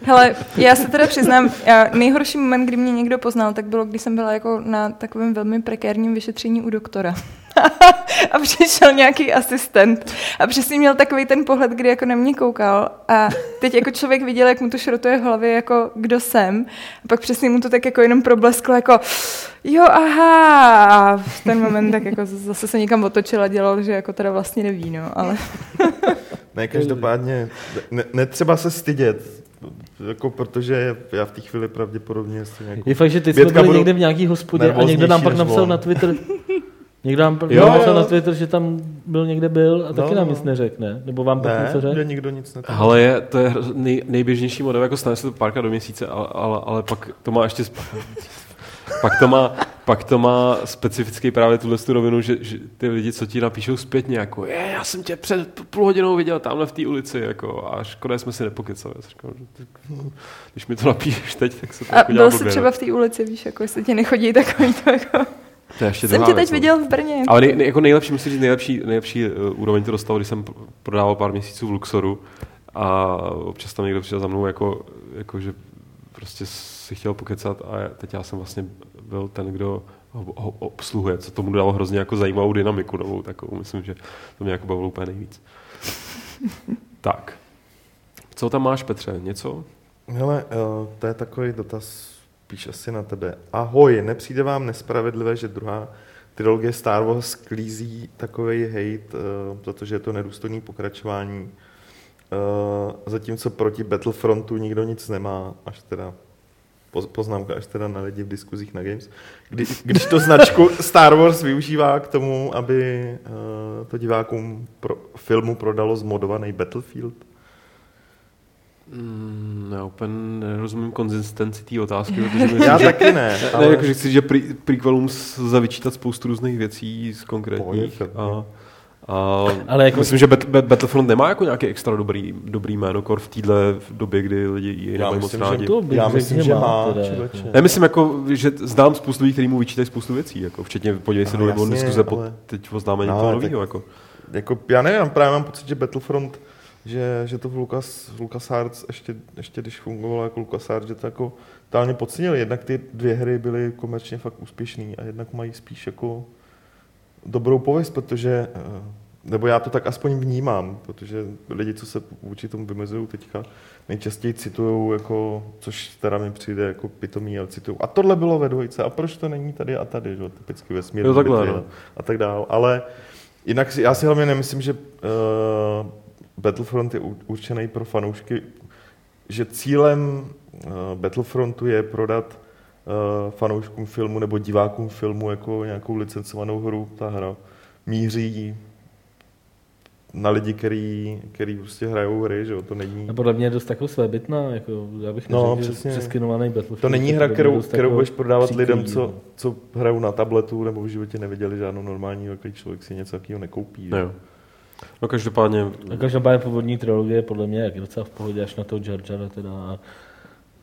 Hele, já se teda přiznám, já, nejhorší moment, kdy mě někdo poznal, tak bylo, když jsem byla jako na takovém velmi prekérním vyšetření u doktora. a přišel nějaký asistent a přesně měl takový ten pohled, kdy jako na mě koukal a teď jako člověk viděl, jak mu to šrotuje v hlavě, jako kdo jsem. A pak přesně mu to tak jako jenom problesklo, jako jo, aha. A v ten moment tak jako zase se někam otočil a dělal, že jako teda vlastně neví, no, ale Ne, každopádně, ne, netřeba se stydět, jako protože já v té chvíli pravděpodobně jsem jako... Je fakt, že teď jsme byli někde v nějaký hospodě a někdo nám pak napsal on. na Twitter, někdo nám pak Jo, jo. na Twitter, že tam byl někde byl a taky No, nám no. nic neřekl, ne? Nebo vám pak Ne, něco řekl? že nikdo nic netvrdí. Ale je, to je nej, nejběžnější model, jako stane se to párkrát do měsíce, ale, ale, ale pak to má ještě... sp- Pak to má, pak to má specifický právě tuhle tu rovinu, že, že, ty lidi, co ti napíšou zpětně, jako je, já jsem tě před půl hodinou viděl tamhle v té ulici, jako, a škoda, že jsme si nepokecali. Říkal, že tak, když mi to napíšeš teď, tak se to a jako dělá byl jsi třeba no. v té ulici, víš, jako jestli ti nechodí takový to jako... To je ještě Jsem tě teď věc, no. viděl v Brně. Ale nej, nej, jako nejlepší, musím říct, nejlepší, nejlepší uh, úroveň to dostal, když jsem pr- prodával pár měsíců v Luxoru a občas tam někdo přišel za mnou, jako, jako že prostě si chtěl pokecat a já- teď já jsem vlastně byl ten, kdo ho, ho obsluhuje, co tomu dalo hrozně jako zajímavou dynamiku novou takovou. Myslím, že to mě jako bavilo úplně nejvíc. tak. Co tam máš, Petře? Něco? Hele, eh, to je takový dotaz spíš asi na tebe. Ahoj, nepřijde vám nespravedlivé, že druhá trilogie Star Wars sklízí takový hate, eh, protože je to nedůstojný pokračování, eh, zatímco proti Battlefrontu nikdo nic nemá, až teda poz- poznámka až teda na lidi v diskuzích na Games, kdy, když to značku Star Wars využívá k tomu, aby eh, to divákům pro, filmu prodalo zmodovaný Battlefield. Mm, já úplně nerozumím konzistenci té otázky, protože myslím, Já že, taky ne, Ne, ale... jako, že chci, že pre, prequelům lze vyčítat spoustu různých věcí z konkrétních. Pohodě, A, a Ale jako- myslím, že Bat, Bat, Battlefront nemá jako nějaký extra dobrý, dobrý jméno kor v téhle době, kdy lidi ji Já nemají moc myslím, že rádi. To Já myslím, že má, jako. Ne, myslím, jako, že znám spoustu lidí, kteří mu vyčítají spoustu věcí, jako, včetně podívej se No, do diskuze po ale- teď oznámení No, toho nového. Jako. Jako, já nevím, právě mám pocit, že Battlefront, že, že to v Lucas, v LucasArts, ještě, ještě když fungovalo jako LucasArts, že to jako totálně podcenili. Jednak ty dvě hry byly komerčně fakt úspěšný a jednak mají spíš jako dobrou pověst, protože, eh, nebo já to tak aspoň vnímám, protože lidi, co se vůči tomu vymezují teďka, nejčastěji citují, jako, což teda mi přijde jako pitomý, ale citují. A tohle bylo ve dvojce, a proč to není tady a tady, že? typicky vesmír, no. a- a tak dále. Ale jinak si, já si hlavně nemyslím, že uh, Battlefront je určený pro fanoušky, že cílem uh, Battlefrontu je prodat uh, fanouškům filmu nebo divákům filmu jako nějakou licencovanou hru. Ta hra míří na lidi, který, který prostě hrajou hry, že jo, to není... A podle mě je dost jako svébytná, jako já bych No, neřekl, že přeskinovaný Battlefield. To není hra, kterou, kterou budeš prodávat příkrý, lidem, co, no. co hrajou na tabletu nebo v životě neviděli žádnou normální velký člověk si něco takového nekoupí. že? Jo. No každopádně, A každopádně původní trilogie podle mě je docela v pohodě, až na to Jar Jara teda. A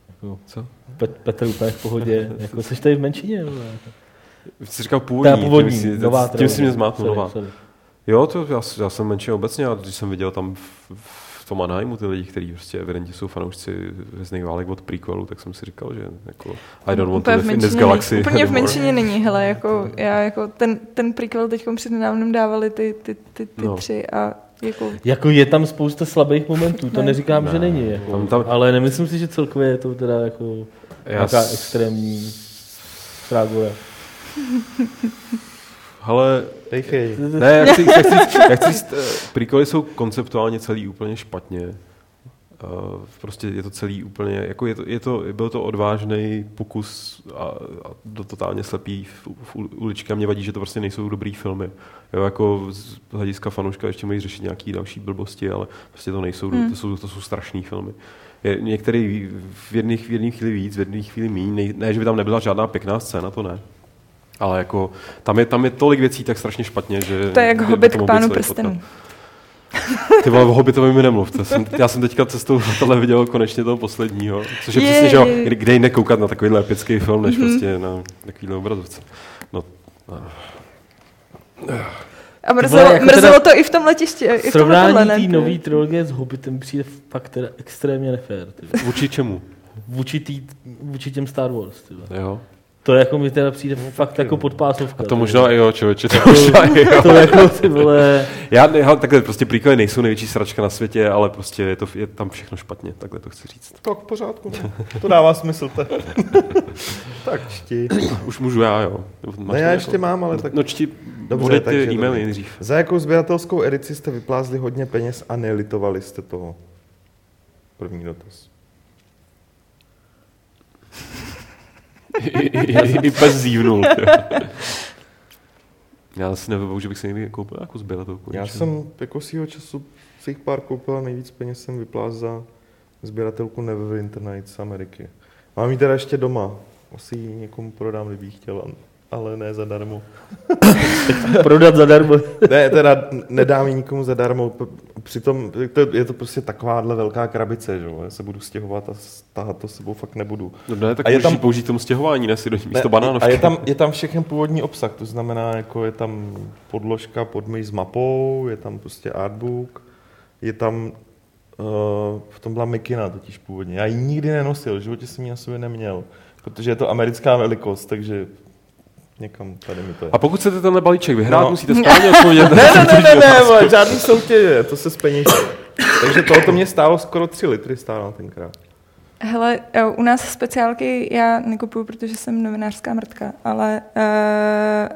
jako co? Pet, Petr úplně v pohodě. jako jsi tady v menšině? vole. Jsi říkal původní, Teda původní, tím, si, nová tím si mě zmátnul, nová. sorry. Jo, to já, já jsem menší obecně, a když jsem viděl tam v, v tom Anaheimu ty lidi, kteří prostě evidentně jsou fanoušci Hvězdných válek od prequelu, tak jsem si říkal, že jako I don't want to Úplně v live in this menšině galaxy není. Úplně v menšině není, hele, jako, já jako ten, ten prequel teď před nedávnem dávali ty, ty, ty, ty No. tři a jako Jako je tam spousta slabých momentů, to Ne. neříkám, Ne, že není. Jako, tam- tam- Ale nemyslím si, že celkově je to teda jako Já nějaká s- extrémní frágora. Ale Dejchej. ne, já chci, já chci, říct- já chci říct, eh, prequely jsou konceptuálně celý úplně špatně. Uh, prostě je to celý úplně, jako je to, je to, byl to odvážný pokus a, a do totálně slepý v, v uličky a mě vadí, že to prostě nejsou dobrý filmy. Jo, jako z hlediska fanouška ještě mají řešit nějaký další blbosti, ale prostě to nejsou, hmm. to jsou, to jsou strašný filmy. Je, některý v jedné chvíli víc, v jedné chvíli míň, ne, ne, že by tam nebyla žádná pěkná scéna, to ne. Ale jako, tam je, tam je tolik věcí tak strašně špatně, že... To je jak by- by hobit to k pánu celý prstenů. Ty vole, o Hobbitovi mi nemluv. To jsem, já jsem teďka cestou tohle viděl konečně toho posledního. Což je Je, přesně, že jo, kde jinde koukat na takovýhle epický film, než Mhm. prostě na takovýhle obrazovce. No, A vole, mrzelo, jako mrzelo to i v tom letišti. I v Srovnání té nové trilogie s Hobbitem přijde fakt teda extrémně nefér. Ty. vole. vůči čemu? Vůči, tý, vůči těm Star Wars. Ty. vole. Jo. To jako mi teda přijde fakt jako podpásovka. A to možná i jo, člověče, to možná i jo. To jako ty vole... Já, já takhle, prostě prequely nejsou největší sračka na světě, ale prostě je, to, je tam všechno špatně, takhle to chci říct. Tak v pořádku. No. To dává smysl. To. tak čti. Už můžu já, jo. Máš Ne, já to ještě mám, ale tak... No čti, Dobře, ty e-maily nejdřív. Za jakou sběratelskou edici jste vyplázli hodně peněz a nelitovali jste toho? První dotaz. I, i, i, pes zívnul. Já si nevybavu, že bych si někdy koupil jako sběratelku. Já jsem jako svýho času si jich pár koupil a nejvíc peněz jsem vyplázl za sběratelku Neverwinter Nights z Ameriky. Mám ji teda ještě doma. Asi ji někomu prodám, kdyby ji chtěl, ale ne zadarmo. Prodat zadarmo. Ne, teda nedám ji nikomu zadarmo. Přitom to, je to prostě takováhle velká krabice, že jo. Já se budu stěhovat a stáhat to sebou fakt nebudu. No ne, tak A je tam... použít tomu stěhování, ne si do místo banánovky. A je tam, je tam všechen původní obsah, to znamená, jako je tam podložka podmyj s mapou, je tam prostě artbook, je tam, uh, v tom byla mikina totiž původně. Já ji nikdy nenosil, v životě jsem ji na sobě neměl, protože je to americká velikost, takže někam tady mi to je. A pokud chcete tenhle balíček vyhrát, No. musíte správně odpovědět. Ne, ne, ne, ne, ne, žádný soutěže, to se speněží. Takže tohoto mě stálo skoro 3 litry stálo tenkrát. Hele, u nás speciálky já nekupuju, protože jsem novinářská mrtka, ale, uh,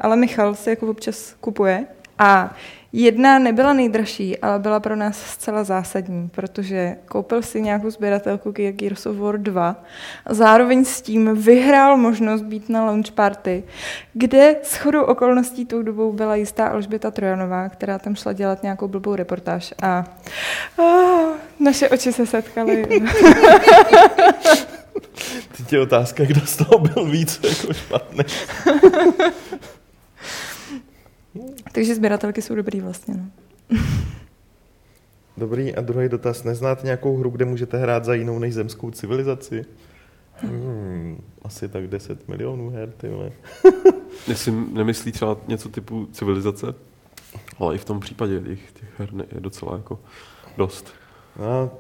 ale Michal si jako občas kupuje. A jedna nebyla nejdražší, ale byla pro nás zcela zásadní, protože koupil si nějakou sběratelku k Gears of War 2 a zároveň s tím vyhrál možnost být na launch party, kde s chodou okolností tou dobou byla jistá Alžběta Trojanová, která tam šla dělat nějakou blbou reportáž a oh, naše oči se setkaly. Teď je otázka, kdo z toho byl víc jako špatný. Takže sběratelky jsou dobrý vlastně. No. Dobrý, a druhý dotaz. Neznáte nějakou hru, kde můžete hrát za jinou než zemskou civilizaci? Hmm, asi tak 10 milionů her, ty vole. Jestli nemyslí třeba něco typu civilizace, ale i v tom případě těch, těch her je docela jako dost. A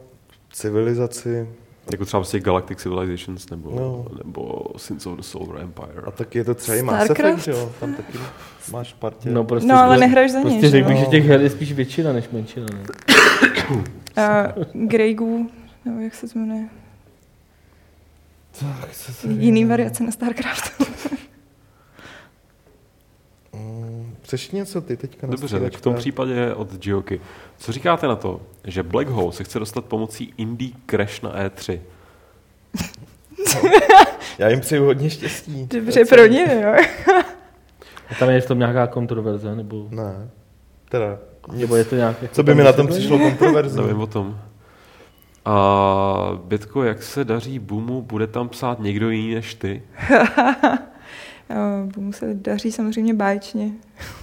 civilizaci, Jako třeba prostě Galactic Civilizations nebo, No. nebo Sins of the Solar Empire. a tak je to třeba i Mass? Effect, jo? Tam taky máš partě. No, prostě, no ale nehraješ za ně, Prostě řekl bych, že těch her je spíš většina než menšina. Ne? Uh, Greygu, nebo jak se to jmenuje? Tak, co se Jiný variace na StarCraft. Mm, Přeš něco ty teďka na Dobře, tak v tom případě od Gioky. Co říkáte na to, že Black Hole se chce dostat pomocí Indie Crash na E E3? Já jim přeju hodně štěstí. Dobře pro ně, jo. A tam je v tom nějaká kontroverze, nebo, Ne, teda, nic. nebo je to nějaké... Co by mi na tom přišlo kontroverzní? Nevím o tom. A Bětko, jak se daří Boomu? Bude tam psát někdo jiný než ty? Jo, mu se daří samozřejmě báječně.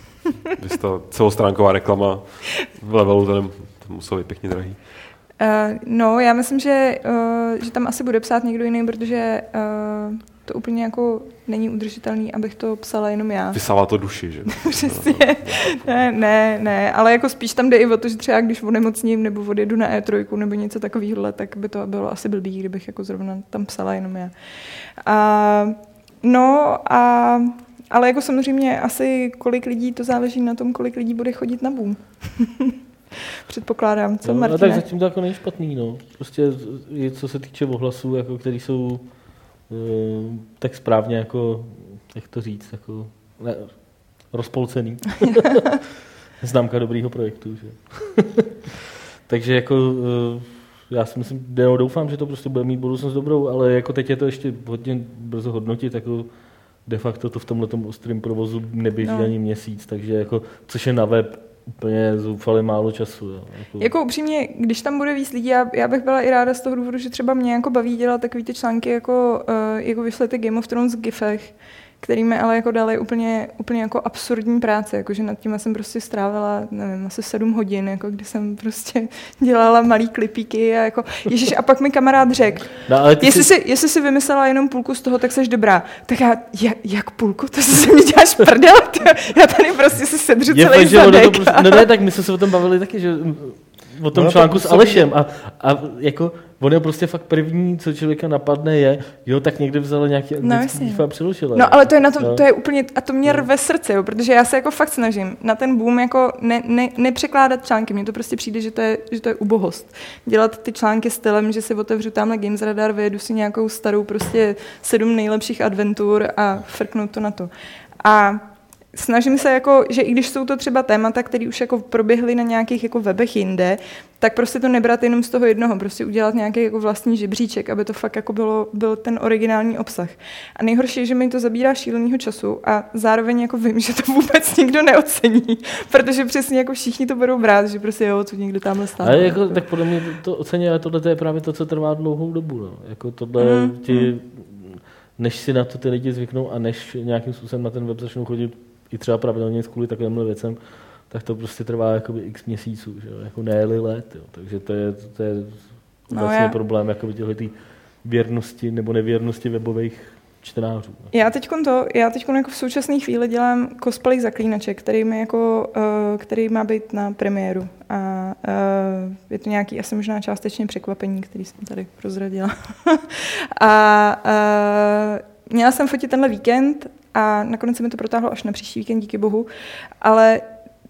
Když ta celostránková reklama v levelu, to, nem- to muselo být pěkně drahý. Uh, no, já myslím, že, uh, že tam asi bude psát někdo jiný, protože uh, to úplně jako není udržitelný, abych to psala jenom já. Vysává to duši, že? Přesně. Ne, ne, ne, ale jako spíš tam jde i o to, že třeba když onemocním nebo odjedu na E3 nebo něco takového, tak by to bylo asi blbý, kdybych jako zrovna tam psala jenom já. A, no a ale jako samozřejmě asi kolik lidí, to záleží na tom, kolik lidí bude chodit na boom. Předpokládám, co no, a Martine? tak zatím to jako není špatný, no. Prostě i co se týče ohlasů, jako, který jsou uh, tak správně, jako, jak to říct, jako, ne, rozpolcený. Známka dobrýho projektu. Že? Takže jako eh, já si myslím, no, doufám, že to prostě bude mít budoucnost dobrou, ale jako teď je to ještě hodně brzo hodnotit, jako de facto to v tomhle ostrém provozu neběží no. ani měsíc, takže jako, což je na web úplně zoufali málo času. Jo. Jako... jako upřímně, když tam bude víc lidí, já, já bych byla i ráda z toho důvodu, že třeba mě jako baví dělat takový ty články, jako, uh, jako vyšly ty Game of Thrones gifech, který mi ale jako dali úplně, úplně jako absurdní práce, jakože nad tím jsem prostě strávila, nevím, asi sedm hodin, jako kdy jsem prostě dělala malý klipíky a jako, ježiš, a pak mi kamarád řekl, no, jestli, si... si, jestli si vymyslela jenom půlku z toho, tak jsi dobrá. Tak já, jak, jak půlku? To se mě děláš prdel? Já tady prostě si sedřu Je celý fakt, zadek. To prostě, no ne, tak my jsme se o tom bavili taky, že o tom no, článku s Alešem a, a jako on je prostě fakt první, co člověka napadne je, jo, tak někde vzala nějaký no, a přeložila. No, ale to je, na tom, no. to je úplně, a to mě no. rve srdce, jo, protože já se jako fakt snažím na ten boom jako ne, ne, nepřekládat články. Mně to prostě přijde, že to, je, že to je ubohost. Dělat ty články stylem, že si otevřu tamhle Games Radar, vyjedu si nějakou starou prostě sedm nejlepších adventur a frknu to na to. A snažím se jako, že i když jsou to třeba témata, které už jako proběhly na nějakých jako webech jinde, tak prostě to nebrat jenom z toho jednoho, prostě udělat nějaký jako vlastní žebříček, aby to fakt jako bylo, byl ten originální obsah. A nejhorší je, že mi to zabírá šílenýho času a zároveň jako vím, že to vůbec nikdo neocení, protože přesně jako všichni to budou brát, že prostě jo, co někdo tamhle stále. Ale jako, tak podle mě to ocení, ale tohle je právě to, co trvá dlouhou dobu. No. Jako tohle mm, ti, mm. než si na to ty lidi zvyknou a než nějakým způsobem na ten web začnou chodit i třeba pravidelně kvůli takovémhle věcem, tak to prostě trvá jakoby x měsíců, že jo? jako ne let. Jo? Takže to je, to je no vlastně já... problém jakoby těchto věrnosti nebo nevěrnosti webových čtenářů. Já teď to, já teď jako v současné chvíli dělám cosplay zaklínaček, který, mi jako, uh, který má být na premiéru. A uh, je to nějaký asi možná částečně překvapení, který jsem tady prozradila. a uh, měla jsem fotit tenhle víkend a nakonec se mi to protáhlo až na příští víkend, díky bohu, ale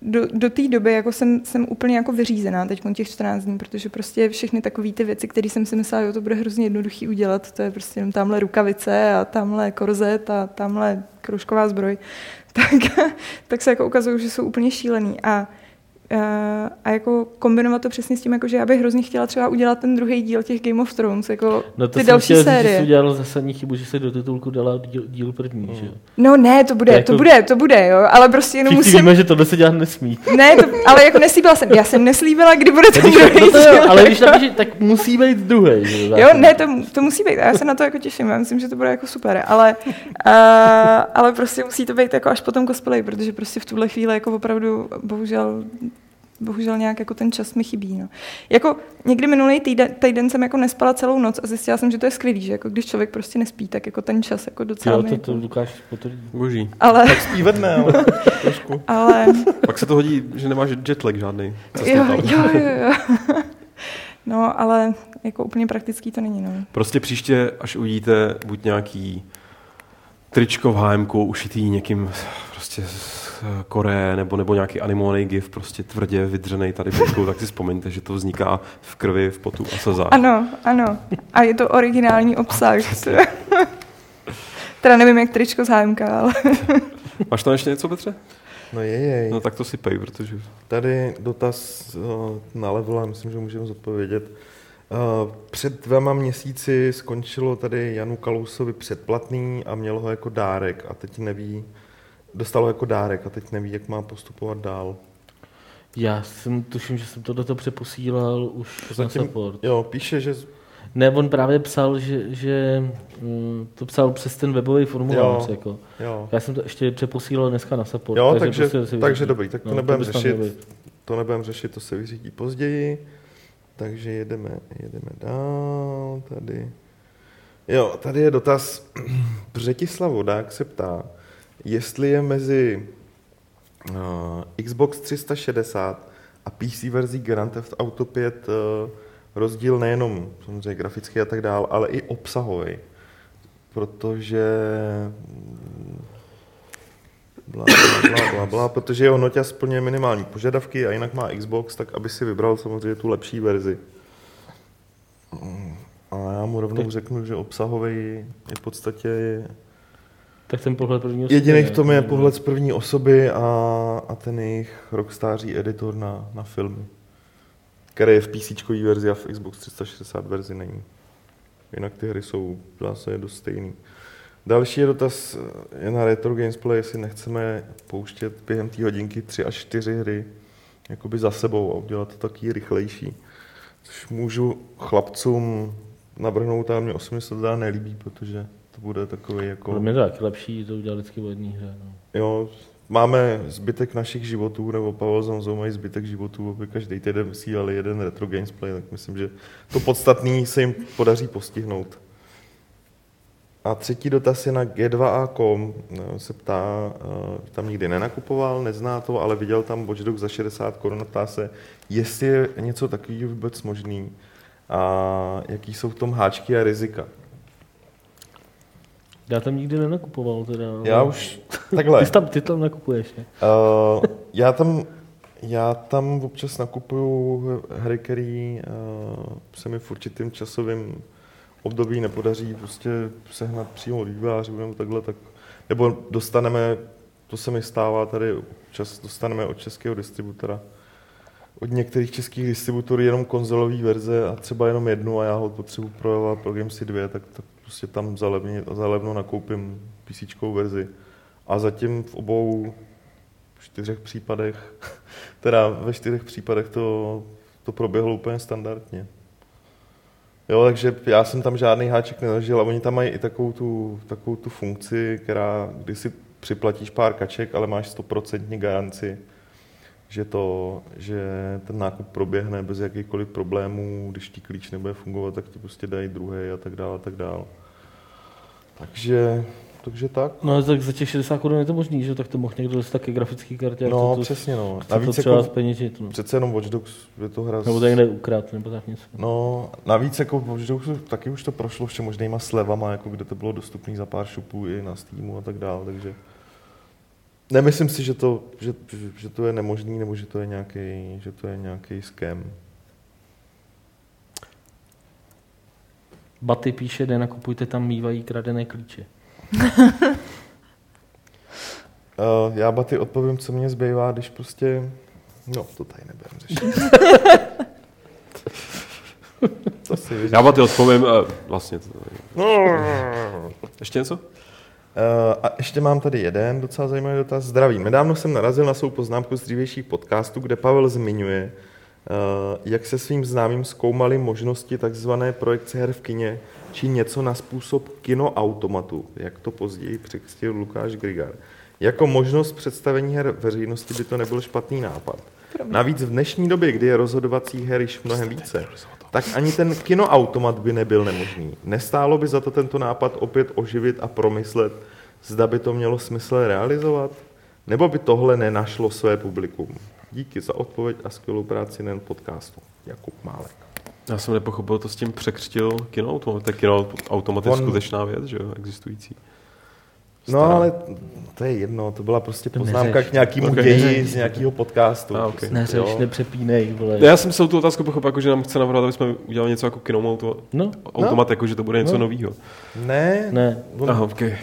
do, do té doby jako jsem, jsem úplně jako vyřízená teď těch 14 dní, protože prostě všechny takové ty věci, které jsem si myslela, že to bude hrozně jednoduchý udělat, to je prostě jenom tamhle rukavice a tamhle korzet a tamhle kroužková zbroj, tak, tak se jako ukazují, že jsou úplně šílený. A a jako kombinovat to přesně s tím, jako že já bych hrozně chtěla třeba udělat ten druhý díl těch Game of Thrones, jako no to ty další chtěl, série. Říct, že jsi udělal zásadní chybu, že se do titulku dala díl, díl první, no. že No ne, to bude, to, jako, to bude, to bude, jo, ale prostě jenom musím... víme, že tohle se dělat nesmí. Ne, to, ale jako neslíbila jsem, já jsem neslíbila, kdy bude ten druhý no to, díl. Ale když napíši, tak musí být druhý, že jo? ne, to, to musí být, já se na to jako těším, já myslím, že to bude jako super, ale, uh, ale prostě musí to být jako až potom cosplay, protože prostě v tuhle chvíli jako opravdu, bohužel bohužel nějak jako ten čas mi chybí. No. Jako někdy minulý týden, týden jsem jako nespala celou noc a zjistila jsem, že to je skvělý, že jako když člověk prostě nespí, tak jako ten čas jako docela jo, to, to jako... Lukáš potvrdí. Boží. Ale... Tak spí ve dne, ale trošku. Ale... Pak se to hodí, že nemáš jetlag žádný. Jo, jo, jo, jo. No, ale jako úplně praktický to není, no. Prostě příště, až uvidíte buď nějaký tričko v HM ušitý někým prostě Koreje nebo, nebo nějaký animovaný gif, prostě tvrdě vydřený tady bitkou, tak si vzpomeňte, že to vzniká v krvi, v potu a slzách. Ano, ano. A je to originální obsah. teda nevím, jak tričko z HMK, ale... Máš tam ještě něco, Petře? No je, je. No tak to si pej, protože... Tady dotaz na level, myslím, že můžeme zodpovědět. Před dvěma měsíci skončilo tady Janu Kalousovi předplatný a měl ho jako dárek a teď neví, dostalo jako dárek a teď neví, jak má postupovat dál. Já jsem tuším, že jsem tohleto přeposílal už Zatím, na support. Jo, píše, že... Ne, on právě psal, že, že mm, to psal přes ten webový formulář. Jo, jako. jo. Já jsem to ještě přeposílal dneska na support. Jo, takže, takže, prostě takže dobrý, tak to no, nebudeme řešit. To nebudeme řešit, to se vyřídí později. Takže jedeme, jedeme dál tady. Jo, tady je dotaz. Břetislav Vodák se ptá, jestli je mezi uh, Xbox 360 a PC verzí Grand Theft Auto 5 uh, rozdíl nejenom samozřejmě grafický a tak dál, ale i obsahový. Protože bla, bla, bla, bla, bla, protože jeho noťa splňuje minimální požadavky a jinak má Xbox, tak aby si vybral samozřejmě tu lepší verzi. A já mu rovnou řeknu, že obsahový je v podstatě Tak ten pohled první osoby. Jediný v tom je pohled z první osoby a, a ten jejich rockstáří editor na, na filmy, který je v PC verzi a v Xbox 360 verzi není. Jinak ty hry jsou v dost stejný. Další je dotaz je na Retro Gamesplay, jestli nechceme pouštět během té hodinky tři až čtyři hry jakoby za sebou a udělat to taky rychlejší. Což můžu chlapcům navrhnout, ale mě osobně se to dá nelíbí, protože to bude takový jako... Podle mě to taky lepší to udělat vždycky o jedné hře. No. Jo, máme zbytek našich životů, nebo Pavel Zamzou mají zbytek životů, aby každý týden vysílali jeden retro gamesplay, tak myslím, že to podstatný se jim podaří postihnout. A třetí dotaz je na G2A.com. No, Se ptá, eh, tam nikdy nenakupoval, nezná to, ale viděl tam Watch Dogs za 60 korun. Ptá se, jestli je něco takového vůbec možný a jaký jsou v tom háčky a rizika. Já tam nikdy nenakupoval teda. ale- Já už takhle. Ty tam, ty tam nakupuješ, ne? Uh, já tam já tam občas nakupuju hry, které uh, se mi v určitým časovým období nepodaří prostě sehnat přímo od nebo takhle, tak, nebo dostaneme, to se mi stává tady, občas dostaneme od českého distributora, od některých českých distributorů jenom konzolový verze a třeba jenom jednu a já ho potřebuji pro, pro Gamesy 2, tak, tak prostě tam za, levně, za levno nakoupím PC verzi. A zatím v obou čtyřech případech, teda ve čtyřech případech to, to proběhlo úplně standardně. Jo, takže já jsem tam žádný háček nezažil a oni tam mají i takovou tu, takovou tu funkci, která, kdy si připlatíš pár kaček, ale máš 100% garanci, že, to, že ten nákup proběhne bez jakýchkoliv problémů, když ti klíč nebude fungovat, tak ti prostě dají druhý a tak dále a tak dále. Takže, takže tak. No tak za těch 60 korun je to možný, že tak to mohl někdo dostat taky grafický kartě. No, to, přesně no. Chce to Navíc třeba jako, zpeněžit, no. přece jenom Watch Dogs je to hra... Nebo to někde ukrát, nebo tak něco. No, navíc jako Watch Dogs taky už to prošlo všem možnýma slevama, jako kde to bylo dostupné za pár šupů i na Steamu a tak dále, takže nemyslím si, že to, že, že, že to je nemožný, nebo že to je nějaký, že to je nějaký scam. Baty píše, nenakupujte, tam mývají kradené klíče. Uh, já baty odpovím, co mě zbývá, když prostě... No, to tady nebudem řešit. to si. Já vám ty odpovím, uh, vlastně. To, ještě něco? Uh, a ještě mám tady jeden docela zajímavý dotaz. Zdravím. Nedávno jsem narazil na svou poznámku z dřívějších podcastů, kde Pavel zmiňuje, uh, jak se svým známým zkoumali možnosti takzvané projekce her v kině, či něco na způsob kinoautomatu, jak to později překřtil Lukáš Grigar. Jako možnost představení her veřejnosti by to nebyl špatný nápad. Navíc v dnešní době, kdy je rozhodovacích her již mnohem více, tak ani ten kinoautomat by nebyl nemožný. Nestálo by za to tento nápad opět oživit a promyslet, zda by to mělo smysl realizovat? Nebo by tohle nenašlo své publikum? Díky za odpověď a skvělou práci nejen podcastu. Jakub Málek. Já jsem nepochopil, to s tím překřtil kinoautomat. Tak kinoautomat je On- skutečná věc, že jo, existující. No Stará. ale to je jedno, to byla prostě To poznámka neřeš. k nějakému Ok. ději z nějakého podcastu. A, ok. Prostě, Neřeš, jo. nepřepínej, vole. Já jsem celou tu otázku pochopil, jako, že nám chce navrhovat, aby jsme udělali něco jako kinoautomat, No, automat, jako, že to bude něco No. nového. Ne, ne. On, Aha, okay.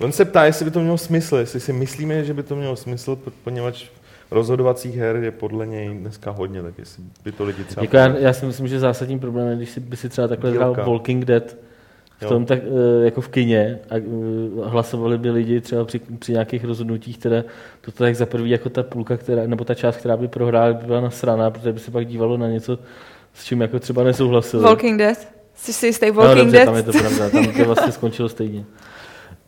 on se ptá, jestli by to mělo smysl, jestli si myslíme, že by to mělo smysl, po- poněvadž rozhodovacích her je podle něj dneska hodně, tak jestli by to lidi třeba... Jako já, já, si myslím, že zásadním problémem je, když si, by si třeba takhle hrál Walking Dead v tom tak, eh, jako v kině a eh, hlasovali by lidi třeba při, při nějakých rozhodnutích, které to tak za prvý jako ta půlka, která, nebo ta část, která by prohrála, by byla nasraná, protože by se pak dívalo na něco, s čím jako třeba nesouhlasili. Walking Dead. Jsi si jistý no, Walking dobře, Dead? tam je to pravda, tam to vlastně skončilo stejně.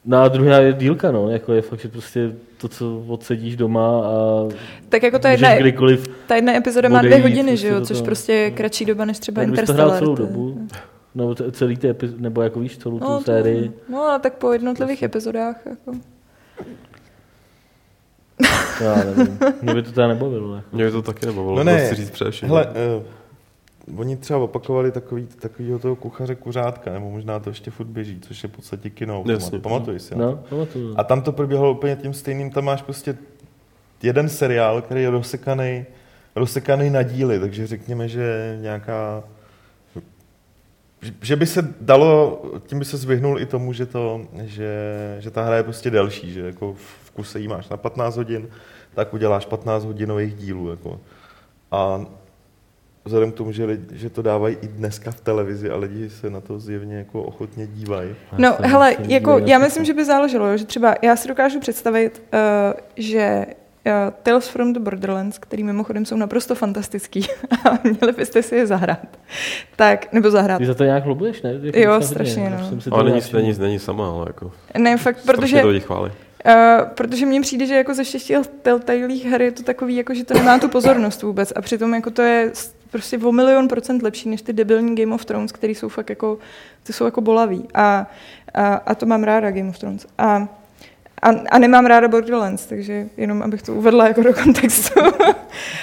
No a druhá je dílka, no, jako je fakt, že prostě to, co odsedíš doma a Tak jako ta jedna, kdykoliv, ta jedna epizoda má dvě hodiny, prostě že jo? Což prostě je kratší doba než třeba tak bys to hrál Interstellar. celou dobu, nebo t- celý ty epizody, nebo jako víš, celou tu No, to, sérii. no, ale tak po jednotlivých epizodách. Jako. Já nevím, mě by to teda nebavilo. Jako. Mě by to taky nebavilo, No no ne, chci říct především. Hele, uh, oni třeba opakovali takový, takovýho toho kuchaře kuřátka, nebo možná to ještě furt běží, což je v podstatě kino. Jasně. Pamatuješ si? No, pamatuju. A tam to proběhlo úplně tím stejným, tam máš prostě jeden seriál, který je rozsekaný, rozsekaný na díly, takže řekněme, že nějaká že by se dalo, tím by se zvyhnul i tomu, že, to, že, že ta hra je prostě delší, že jako v kuse jí máš na 15 hodin, tak uděláš 15 hodinových dílů. Jako. A vzhledem k tomu, že, lidi, že to dávají i dneska v televizi a lidi se na to zjevně jako ochotně dívají. No, hele, jako, já myslím, že by záleželo, že třeba já si dokážu představit, uh, že Tales from the Borderlands, který mimochodem jsou naprosto fantastický a měli byste si je zahrát. Tak, nebo zahrát. Ty za to nějak lobuješ, ne? Jako jo, strašně, no. Ale není, není, není sama, ale jako... Ne, fakt, protože... to chválí. Uh, protože mně přijde, že jako ze všech těch Telltaleých her je to takový, jako, že to nemá tu pozornost vůbec a přitom jako to je prostě o milion procent lepší než ty debilní Game of Thrones, které jsou fakt jako, ty jsou jako bolaví a, a, a to mám ráda Game of Thrones. A, a, a nemám ráda Borderlands, takže jenom abych to uvedla jako do kontextu.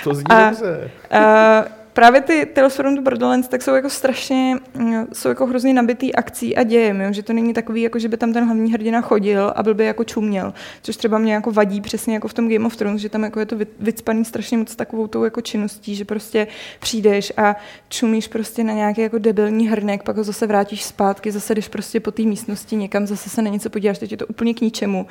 To zní a, dobře. A, právě ty Tales from the Borderlands tak jsou jako strašně, mm, jsou jako hrozně nabitý akcí a dějem, jo? že to není takový, jako že by tam ten hlavní hrdina chodil a byl by jako čuměl, což třeba mě jako vadí přesně jako v tom Game of Thrones, že tam jako je to vycpaný strašně moc takovou tou jako činností, že prostě přijdeš a čumíš prostě na nějaký jako debilní hrnek, pak ho zase vrátíš zpátky, zase jdeš prostě po té místnosti někam, zase se na něco podíváš, teď je to úplně k ničemu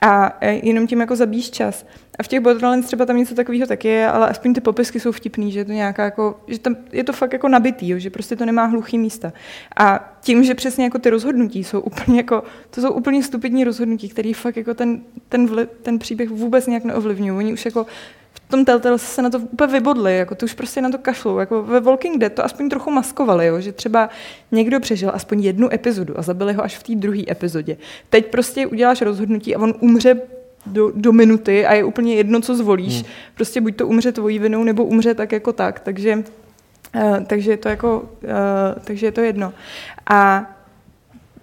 a e, jenom tím jako zabíjíš čas. A v těch Borderlands třeba tam něco takového taky je, ale aspoň ty popisky jsou vtipný, že je to nějaká jako, že tam je to fakt jako nabitý, jo, že prostě to nemá hluchý místa. A tím, že přesně jako ty rozhodnutí jsou úplně jako, to jsou úplně stupidní rozhodnutí, které fakt jako ten, ten, vli, ten příběh vůbec nějak neovlivňují. Oni už jako v tom Telltale se na to úplně vybodli, jako to už prostě na to kašlou. Jako ve Walking Dead to aspoň trochu maskovali, jo, že třeba někdo přežil aspoň jednu epizodu a zabili ho až v té druhé epizodě. Teď prostě uděláš rozhodnutí a on umře do, do minuty a je úplně jedno, co zvolíš. Hmm. Prostě buď to umře tvojí vinou, nebo umře tak jako tak. Takže, uh, takže je to jako, uh, takže je to jedno. A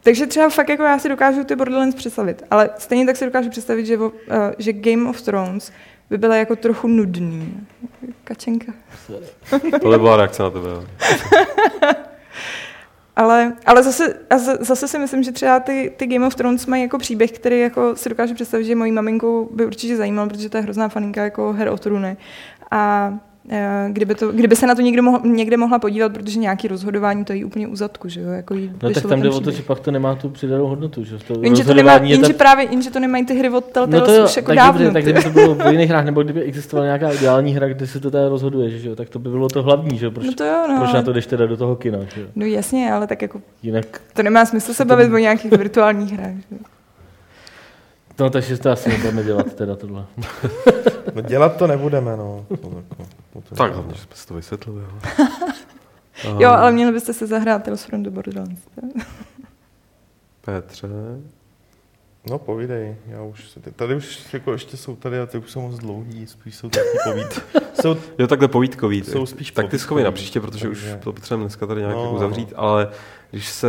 takže třeba fakt jako já si dokážu ty Borderlands představit, ale stejně tak si dokážu představit, že, uh, že Game of Thrones by byla jako trochu nudný. Kačenka. Tohle byla reakce na tebe. ale, ale zase, zase si myslím, že třeba ty, ty Game of Thrones mají jako příběh, který jako si dokážu představit, že mojí maminku by určitě zajímal, protože to je hrozná faninka jako her o trůny. A kdyby, to, kdyby se na to někdo mohl, někde mohla podívat, protože nějaký rozhodování to je úplně u zadku, že jo? Jako no tak tam jde o to, že pak to nemá tu přidanou hodnotu, že to jenže to, nemá, jenže tam... právě, jenže to nemají ty hry od Telltale no to jo, už jako tak dávno. Dobře, tak kdyby to bylo v jiných hrách, nebo kdyby existovala nějaká ideální hra, kde se to teda rozhoduje, že jo? tak to by bylo to hlavní, že jo? Proč, no to jo, no. proč na to jdeš teda do toho kina, že jo? No jasně, ale tak jako Jinak to nemá smysl se bavit to... o nějakých virtuálních hrách, že jo? No, takže to asi nebudeme dělat teda tohle. no, dělat to nebudeme, no. Tak, hlavně, že jsme si to vysvětlili. jo, ale měli byste se zahrát Tales from the Borderlands. Petře? No, povídej, já už, tady už jako ještě jsou tady a ty už jsou moc dlouhý, spíš jsou taky povíd. jsou, jo, takhle povídkový. Jsou spíš Tak ty schovej na příště, protože takže... už to potřebujeme dneska tady nějak no, jako uzavřít, ale když se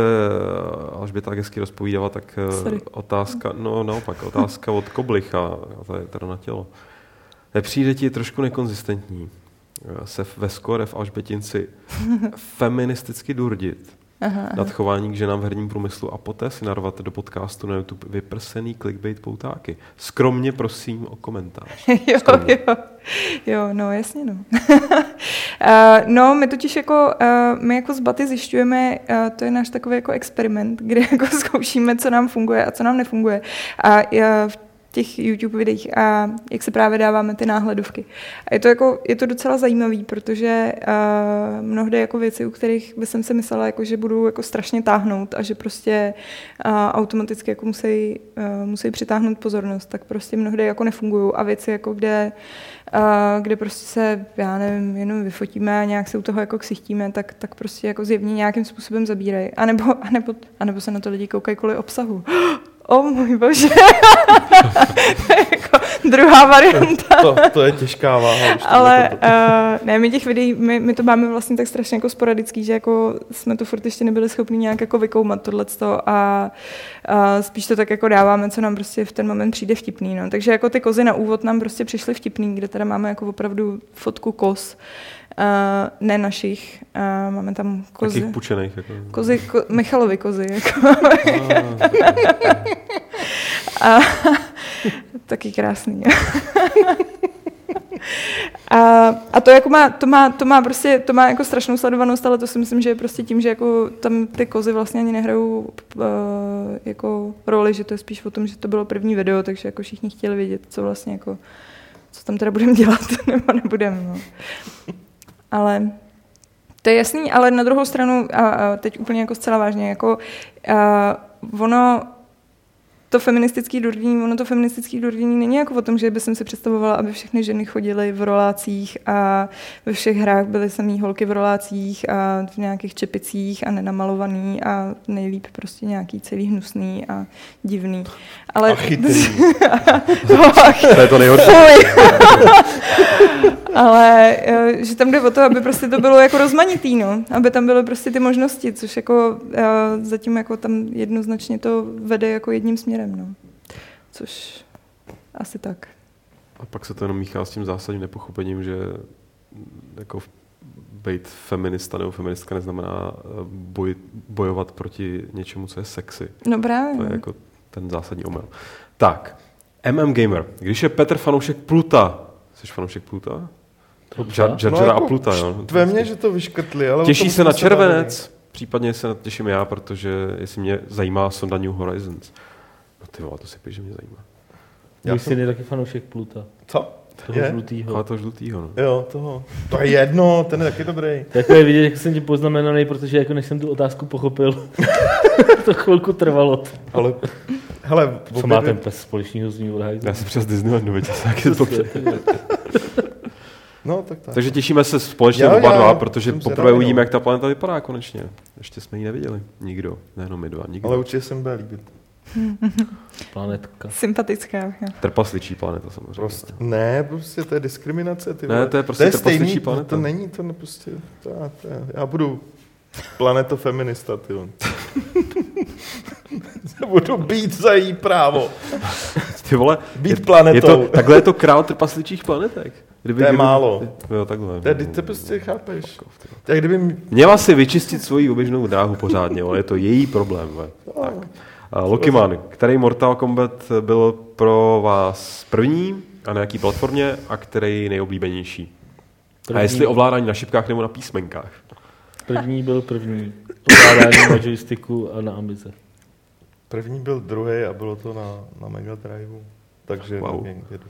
Alžběta hezky rozpovídala, tak eh, Sorry. otázka, no naopak, otázka od Koblicha, to je teda na tělo. Nepřijde ti trošku nekonzistentní se ve skore v Alžbětinci feministicky durdit aha, nad chování k ženám v herním průmyslu a poté si narvat do podcastu na YouTube vyprsený clickbait poutáky. Skromně prosím o komentář. jo, jo, jo, no jasně no. uh, no, my totiž jako, uh, my jako z Baty zjišťujeme, uh, to je náš takový jako experiment, kde jako zkoušíme, co nám funguje a co nám nefunguje. A uh, v těch YouTube videích a jak se právě dáváme ty náhledovky. A je to, jako, je to docela zajímavý, protože uh, mnohdy jako věci, u kterých by jsem si myslela, jako, že budu jako strašně táhnout a že prostě uh, automaticky jako musí, uh, musí přitáhnout pozornost, tak prostě mnohdy jako nefungují a věci, jako kde, uh, kde prostě se, já nevím, jenom vyfotíme a nějak se u toho jako ksichtíme, tak, tak prostě jako zjevně nějakým způsobem zabírají. A nebo, a, nebo, a nebo se na to lidi koukají kvůli obsahu. O můj bože. to je jako druhá varianta. To, to, to je těžká váha. Už Ale to, to, uh, ne, my těch videí, my, my, to máme vlastně tak strašně jako sporadický, že jako jsme to furt ještě nebyli schopni nějak jako vykoumat tohleto a uh, spíš to tak jako dáváme, co nám prostě v ten moment přijde vtipný. No. Takže jako ty kozy na úvod nám prostě přišly vtipný, kde teda máme jako opravdu fotku koz. Uh, ne našich, uh, máme tam kozy. Takých pučených. Jako. Kozy, ko, Michalovi kozy. Jako. A, taky krásný. A, a to, jako má, to, má, to má prostě, to má jako strašnou sledovanost, ale to si myslím, že je prostě tím, že jako tam ty kozy vlastně ani nehrajou uh, jako roli, že to je spíš o tom, že to bylo první video, takže jako všichni chtěli vědět, co vlastně jako, co tam teda budeme dělat, nebo nebudeme, no. Ale to je jasný, ale na druhou stranu, a, a teď úplně jako zcela vážně, jako a, ono, to feministický durdění, ono to feministický durdění není jako o tom, že by jsem si představovala, aby všechny ženy chodily v rolácích a ve všech hrách byly samý holky v rolácích a v nějakých čepicích a nenamalovaný a nejlíp prostě nějaký celý hnusný a divný. Ale... A chytrý. To je to nejhorší. Ale eh, že tam jde o to, aby prostě to bylo jako rozmanitý, no. Aby tam byly prostě ty možnosti, což jako eh, zatím jako tam jednoznačně to vede jako jedním směrem, no. Což asi tak. A pak se to jenom míchá s tím zásadním nepochopením, že jako být feminista nebo feministka neznamená eh, boj, bojovat proti něčemu, co je sexy. No právě. To je no. jako ten zásadní omyl. Tak, MM Gamer. Když je Petr fanoušek Pluta, jsi fanoušek Pluta? Jar, Jar, No a jako Pluta, jo. Tve mě, že to vyškrtli, ale... Těší se na bavili. červenec, případně se na těším já, protože jestli mě zajímá sonda New Horizons. No ty vole, to si píš, že mě zajímá. Já Můj jsem- syn je taky fanoušek Pluta. Co? Toho Je? žlutýho. Ale to žlutýho, no. Jo, toho. To je jedno, ten je taky dobrý. Jako je vidět, jak jsem ti poznamenaný, protože jako než jsem tu otázku pochopil, to chvilku trvalo. Ale, hele, Co má ten pes společného z New Horizons? Já jsem přes Disneylandu, viděl, jak je to. No, tak tak. Takže těšíme se společně Jo, oba dva, protože jsem poprvé no. uvidíme, jak ta planeta vypadá konečně. Ještě jsme ji neviděli. Nikdo. Nejenom my dva. Nikdo. Ale určitě se mi bude líbit. Planetka. Sympatická. jo. Trpasličí planeta samozřejmě. Prostě, ne, prostě to je diskriminace. Ty Ne, vole. to je prostě to je trpasličí stejný, planeta. To není, to ne, prostě, to, to je, já budu planetofeminista, ty vole. budu být za její právo. Ty vole, Být je, planetou. je to, takhle je to král trpasličích planetek. Kdyby, To je kdyby, málo. Jo, takhle. To je, ty prostě chápeš. Tak kdyby Měla si vyčistit svoji oběžnou dráhu pořádně, ale je to její problém. Ve. Tak. A Lokiman, který Mortal Kombat byl pro vás první a na jaký platformě a který nejoblíbenější? A jestli ovládání na šipkách nebo na písmenkách? První byl první. Ovládání na joysticku a na ambice. První byl druhý a bylo to na, na Mega Driveu. Takže Wow. jedu.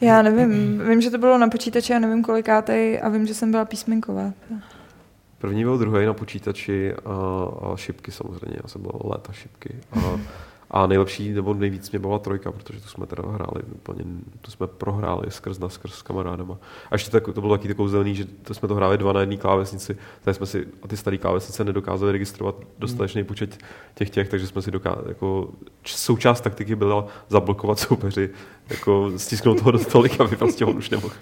Já nevím, vím, že to bylo na počítači, já nevím kolikátej a vím, že jsem byla písmenková. První byl druhý na počítači a, a šipky samozřejmě. Já jsem byl léta šipky. A, a nejlepší nebo nejvíc mě byla trojka, protože tu jsme teda hráli úplně, tu jsme prohráli skrz na skrz s kamarádama. A ještě tak, to bylo taky takový zelený, že to jsme to hráli dva na jedné klávesnici, tady jsme si, a ty staré klávesnice nedokázali registrovat dostatečný počet těch těch, takže jsme si dokázali, jako součást taktiky byla zablokovat soupeři, jako stisknout toho do tolik, aby prostě on už nemohl.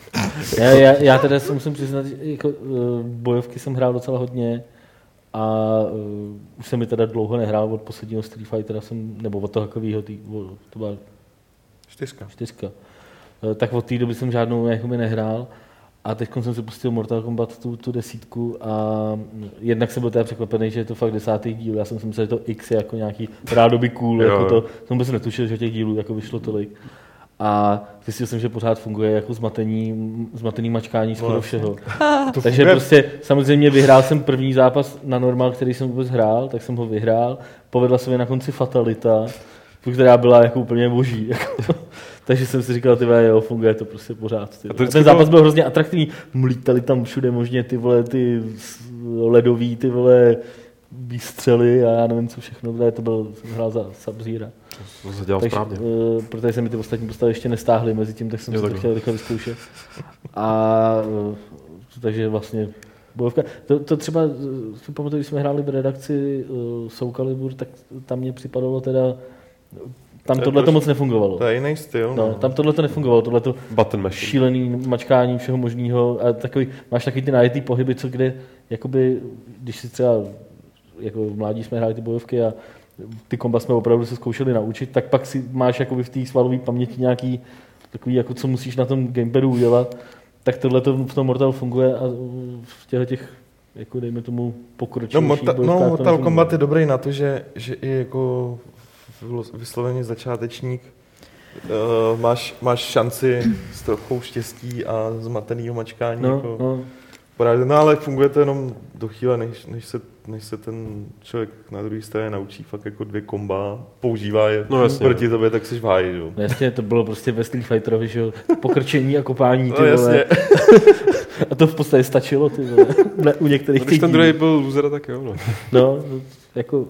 Já, já, já teda se musím přiznat, že jako, uh, bojovky jsem hrál docela hodně a uh, už jsem mi teda dlouho nehrál od posledního Street Fightera, jsem, nebo od toho takového, to byla Čtyřka. čtyřka. Eh, Tak od té doby jsem žádnou jakoby nehrál. A teď jsem si pustil Mortal Kombat tu, tu desítku a jednak jsem byl teda překvapený, že je to fakt desátý díl. Já jsem si myslel, že to X je jako nějaký rádoby cool, Jo, jako to, jsem vůbec netušil, že těch dílů jako vyšlo tolik. A zjistil jsem, že pořád funguje jako zmatení, zmatený mačkání skoro No, všeho. To Takže funguje- prostě samozřejmě vyhrál jsem první zápas na normál, který jsem vůbec hrál, tak jsem ho vyhrál. Povedla se mi na konci fatalita, která byla jako úplně boží. Jako. Takže jsem si říkal, ty vole, jo, funguje to prostě pořád. Ty. A vždycky Ten zápas byl hrozně atraktivní. Mlítali tam všude možně ty vole, ty ledový, ty vole, výstřely a já nevím co všechno, protože to byl, jsem hrál za Sub-Zero. To se dělal Takže, správně. uh, protože se mi ty ostatní postavy ještě nestáhly mezi tím, tak jsem Jo, si to chtěl rychle vyzkoušet. A uh, takže vlastně bojovka. To, to třeba, eh, si pamatuju, když jsme hráli v redakci uh, Soul Calibur, tak tam mě připadalo teda, tam To tohle to moc nefungovalo. To je jiný styl. No, tam tohle to nefungovalo, tohle to šílený mačkání všeho možného a takový, máš takový ty najetý pohyby, co kde, jakoby, když si třeba jako v mládí jsme hráli ty bojovky a ty komba jsme opravdu se zkoušeli naučit, tak pak si máš jakoby v té svalové paměti nějaký takový, jako co musíš na tom gamepadu udělat, tak tohle to v tom Mortal funguje a v těchto těch, jako dejme tomu, No, pokročilejších Morta, bojovkách no to Mortal nefunguje. Kombat je dobrý na to, že, že i jako vysloveně začátečník uh, máš, máš šanci s trochou štěstí a zmatenýho mačkání. No, jako, no. poradit. no ale funguje to jenom do chvíle, než, než, se, než se ten člověk na druhé straně naučí fakt jako dvě komba, používá je No jasně. proti tobě, tak jsi v háji, jo. No Jasně, to bylo prostě ve Street Fighterovi, že jo, pokrčení a kopání, ty No, vole. jasně. A to v podstatě stačilo, ty vole. U některých Když ten druhý byl loser, tak jo. No. No, no, jako,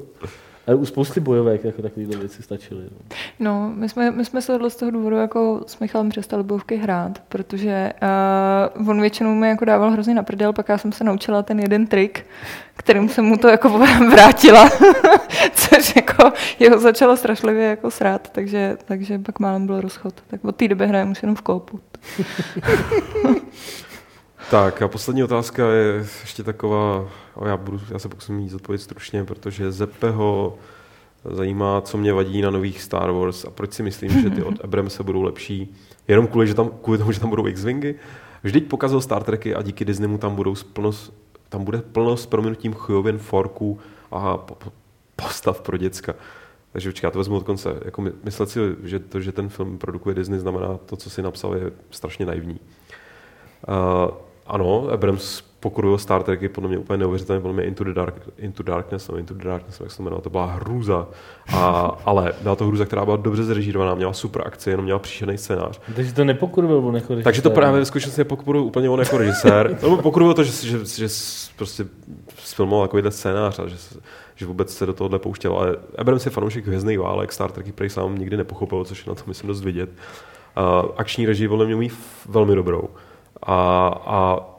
ale u spousty bojovek jako takovýhle věci stačily. No. No, my jsme, my jsme se z toho důvodu jako s Michalem přestali bojovky hrát, protože uh, on většinou mi jako dával hrozně na prdel, pak já jsem se naučila ten jeden trik, kterým jsem mu to jako vrátila, což jako jeho začalo strašlivě jako srát, takže, takže pak málem byl rozchod. Tak od té doby hrajeme už jenom v koupu. Tak a poslední otázka je ještě taková, o, já, budu, já se pokusím jí zodpovědět stručně, protože Zeppeho zajímá, co mě vadí na nových Star Wars a proč si myslím, že ty od Abramse budou lepší, jenom kvůli, že tam, kvůli tomu, že tam budou X-Wingy. Vždyť pokazil Star Treky a díky Disneymu tam, budou plno, tam bude plno s prominutím chujovin, forků a po, po, postav pro děcka. Takže počkej, já to vezmu od konce. Jako my, myslet si, že to, že ten film produkuje Disney, znamená to, co si napsal, je strašně naivní. Uh, ano, Abrams pokuruje Star Trek je podle mě úplně neuvěřitelně, podle mě Into the, Dark, Into Darkness, no, Into the Darkness, jak se to jmenovalo, to byla hrůza. A, ale byla to hrůza, která byla dobře zrežírovaná, měla super akci, jenom měla příšerný scénář. Takže to nepokurvil on jako Takže to režisér. právě ve skutečnosti nepokuruje úplně on jako režisér. No, pokuruje to, že, že, že, prostě sfilmoval takovýhle scénář a že, že vůbec se do tohohle pouštěl. Ale Abrams je fanoušek hvězdných válek, Star Trek prej sám nikdy nepochopil, což je na to myslím dost vidět. Uh, akční režii podle mě umí velmi dobrou. A, a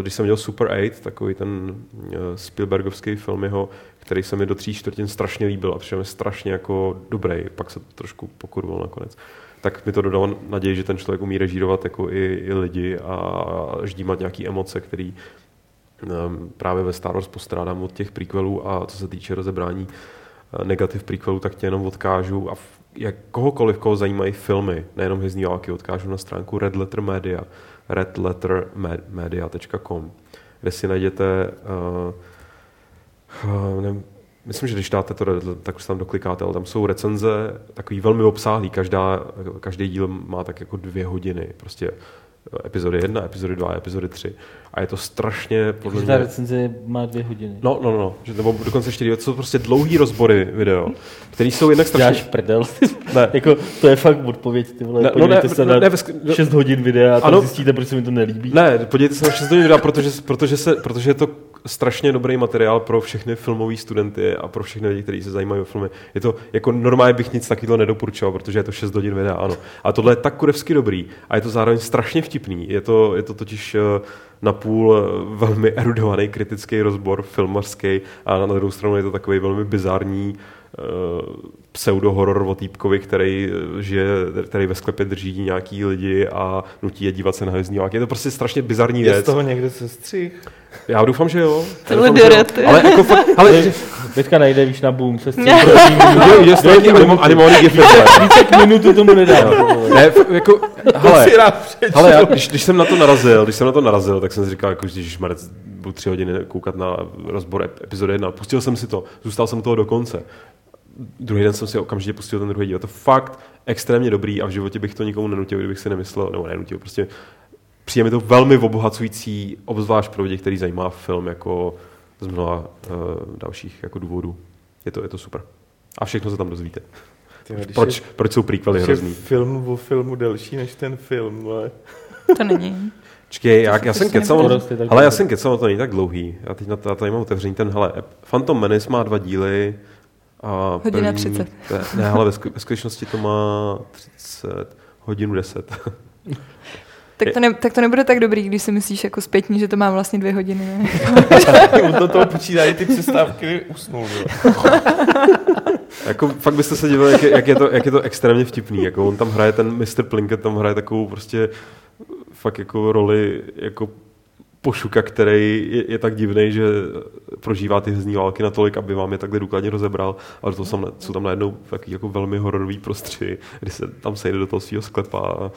když jsem měl Super 8, takový ten uh, Spielbergovský film jeho, který se mi do tří čtvrtin strašně líbil a přišel mi strašně jako dobrý, pak se to trošku pokurval nakonec. Tak mi to dodalo naději, že ten člověk umí režírovat jako i, i lidi a ždímat nějaké emoce, který um, právě ve Star Wars postrádám od těch prequelů a co se týče rozebrání eh, negativ prequelů, tak tě jenom odkážu a jak kohokoliv, koho zajímají filmy, nejenom hvězdní války, odkážu na stránku Red Letter Media, redlettermedia.com, kde si najdete uh, nevím, Myslím, že když dáte to, tak už tam doklikáte, ale tam jsou recenze takový velmi obsáhlý. Každá, každý díl má tak jako dvě hodiny. Prostě epizody 1, epizody 2, epizody 3. A je to strašně, podle Takže ta mě... recenze má dvě hodiny. No, no, no, no, že, nebo dokonce čtyři, to jsou prostě dlouhý rozbory video, které jsou jednak Děláš strašně... prdel. Ne. jako, to je fakt odpověď, ty vole. Ne, Ne, no ne, Podívejte se ne, na ne, ve sk- no- 6 hodin videa a tam Ano. zjistíte, proč se mi to nelíbí. Ne, podívejte se na 6 hodin videa, protože, protože, se, protože je to strašně dobrý materiál pro všechny filmové studenty a pro všechny lidi, kteří se zajímají o filmy. Je to, jako normálně bych nic takového nedoporučoval, protože je to 6 hodin videa, ano. A tohle je tak kurevsky dobrý a je to zároveň strašně vtipný. Je to, je to totiž eh, napůl eh, velmi erudovaný kritický rozbor filmařský a na druhou stranu je to takový velmi bizarní eh, pseudo-horor o týpkovi, který, žije, který ve sklepě drží nějaký lidi a nutí je dívat se na hvězdní války. Je to prostě strašně bizarní Je z věc. toho někde se střih. Já doufám, že jo. Já Ty doufám, že jo. lidorety. Ale jako fakt, ale Teďka najde, víš, na boom, se to nějaký animo- animovaný gif. Více k minutu tomu nedá. Ne, jako, hele, si rád přečtu. hele já, když, když, jsem na to narazil, když jsem na to narazil, tak jsem si říkal, jako, že Marec, budu tři hodiny koukat na rozbor ep- epizody 1. Pustil jsem si to, zůstal jsem u toho do konce. Druhý den jsem si okamžitě pustil ten druhý díl. Je to fakt extrémně dobrý a v životě bych to nikomu nenutil, kdybych si nemyslel, nebo nenutil, prostě přijde mi to velmi obohacující, obzvlášť pro lidi, který zajímá film jako z mnoha uh, dalších jako důvodů. Je to, je to super. A všechno se tam dozvíte. Tyjo, Proč, je- proč jsou prequely když je hrozný? film o filmu delší než ten film, ale... To není. Čekej, já, já jsem kecal, ale já jsem kecal, to není tak dlouhý. Já teď na to, já tady mám otevřený ten, hele, Phantom Menace má dva díly. A Hodina 30. Ne, ne, ale ve skutečnosti to má 30, hodinu 10. Tak to, ne, tak to nebude tak dobrý, když si myslíš jako zpětní, že to má vlastně dvě hodiny. Ne? On do toho počítají ty přestávky, usnul. jo. jako fakt byste se divili, jak je, jak, je to, jak je to extrémně vtipný. Jako on tam hraje ten Mr. Plinkett, tam hraje takovou prostě fakt jako roli jako pošuka, který je, je tak divný, že prožívá ty hezní války natolik, aby vám je takhle důkladně rozebral, ale to jsou, jsou tam najednou taky jako velmi hororový prostři, kdy se tam sejde do toho svého sklepa. A...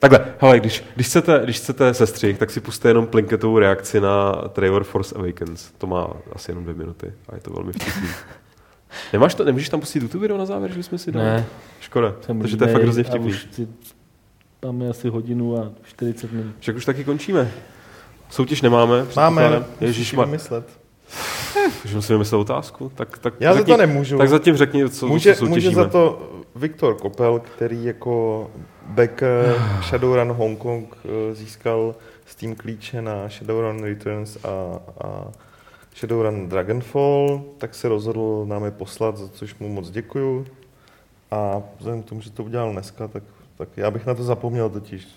Takhle, hele, když, když, chcete, když chcete sestřih, tak si puste jenom Plinketovou reakci na trailer Force Awakens. To má asi jenom dvě minuty a je to velmi vtipný. Nemáš to, nemůžeš tam pustit YouTube video na závěr, že bychom si dali? Ne, Škoda, jsem protože to je fakt hrozně vtipný. si máme asi hodinu a 40 minut. Však už taky končíme. Soutěž nemáme. Máme. Ježíš Ježišmar, vymyslet. už musím vymyslet otázku. Tak, tak Já za řekni, to nemůžu. Tak zatím řekni, co, může, co může soutěžíme. za to Viktor Kopel, který jako back eh, Shadowrun Hong Kong eh, získal Steam klíče na Shadowrun Returns a, a Shadowrun Dragonfall, tak se rozhodl nám je poslat, za což mu moc děkuju. A vzhledem k tomu, že to udělal dneska, tak, tak já bych na to zapomněl totiž.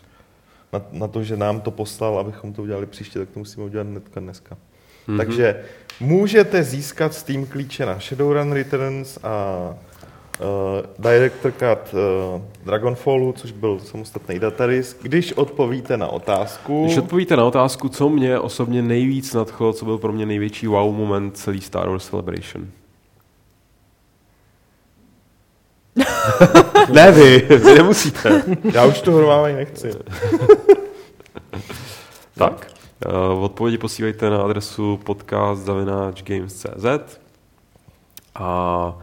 Na, na to, že nám to poslal, abychom to udělali příště, tak to musíme udělat hnedka dneska. Mhm. Mm-hmm. Takže můžete získat Steam klíče na Shadowrun Returns a uh, Director Cut uh, Dragonfallu, což byl samostatný datadisk, když odpovíte na otázku. Když odpovíte na otázku, co mě osobně nejvíc nadchlo, co byl pro mě největší wow moment celý Star Wars Celebration. ne vy, vy nemusíte. Já už to hromávej nechci. Tak, uh, odpovědi posílejte na adresu podcast.games.cz a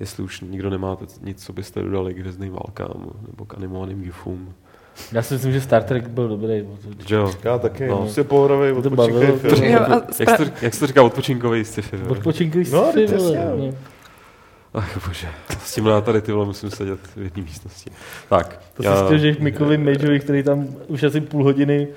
jestli už nikdo nemáte nic, co byste dodali k hvězdným válkám nebo k animovaným gifům. Já si myslím, že Star Trek byl dobrý. Jo? Já taky, No. no. To odpočínkej bavilo. film. Jo, Jak, to, jak se to říká, odpočinkový sci-fi? Odpočinkový No, sci-fi, vole, jasně. no. Ach bože, s tím já tady ty vole musím sedět v jedné místnosti. Tak, To si stěžuješ Mikovi Majovi, který tam už asi půl hodiny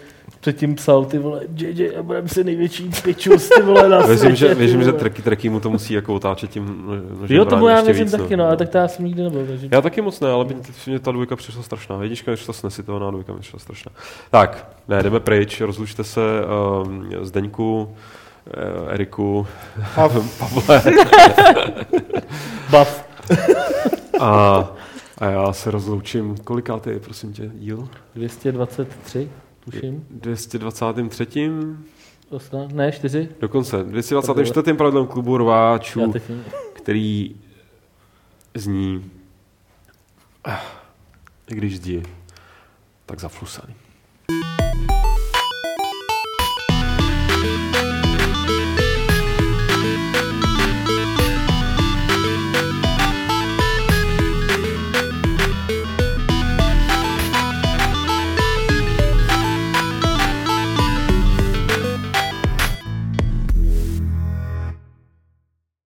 předtím psal, ty vole, JJ Abrams je největší pičus, ty vole, na Věřím, světě, že, ty věřím, že vole. treky, treky mu to musí jako otáčet tím nožem Jo, to bráně já věřím víc, taky, no, ale tak to já jsem nikdy nebyl, takže... Já taky moc ne, ale mě, mě ta dvojka přišla strašná. Jednička mi přišla snesitelná, dvojka mi přišla strašná. Tak, ne, jdeme pryč, rozlučte se um, Zdeňku, eh, Eriku, Pavle Buff. a, a já se rozloučím. Kolikátý je, prosím tě, díl? 223, tuším. 223. Osna, ne, 4. Dokonce 224. pravidlem klubu rváčů. Který zní, i když zdi, tak zaflusaný.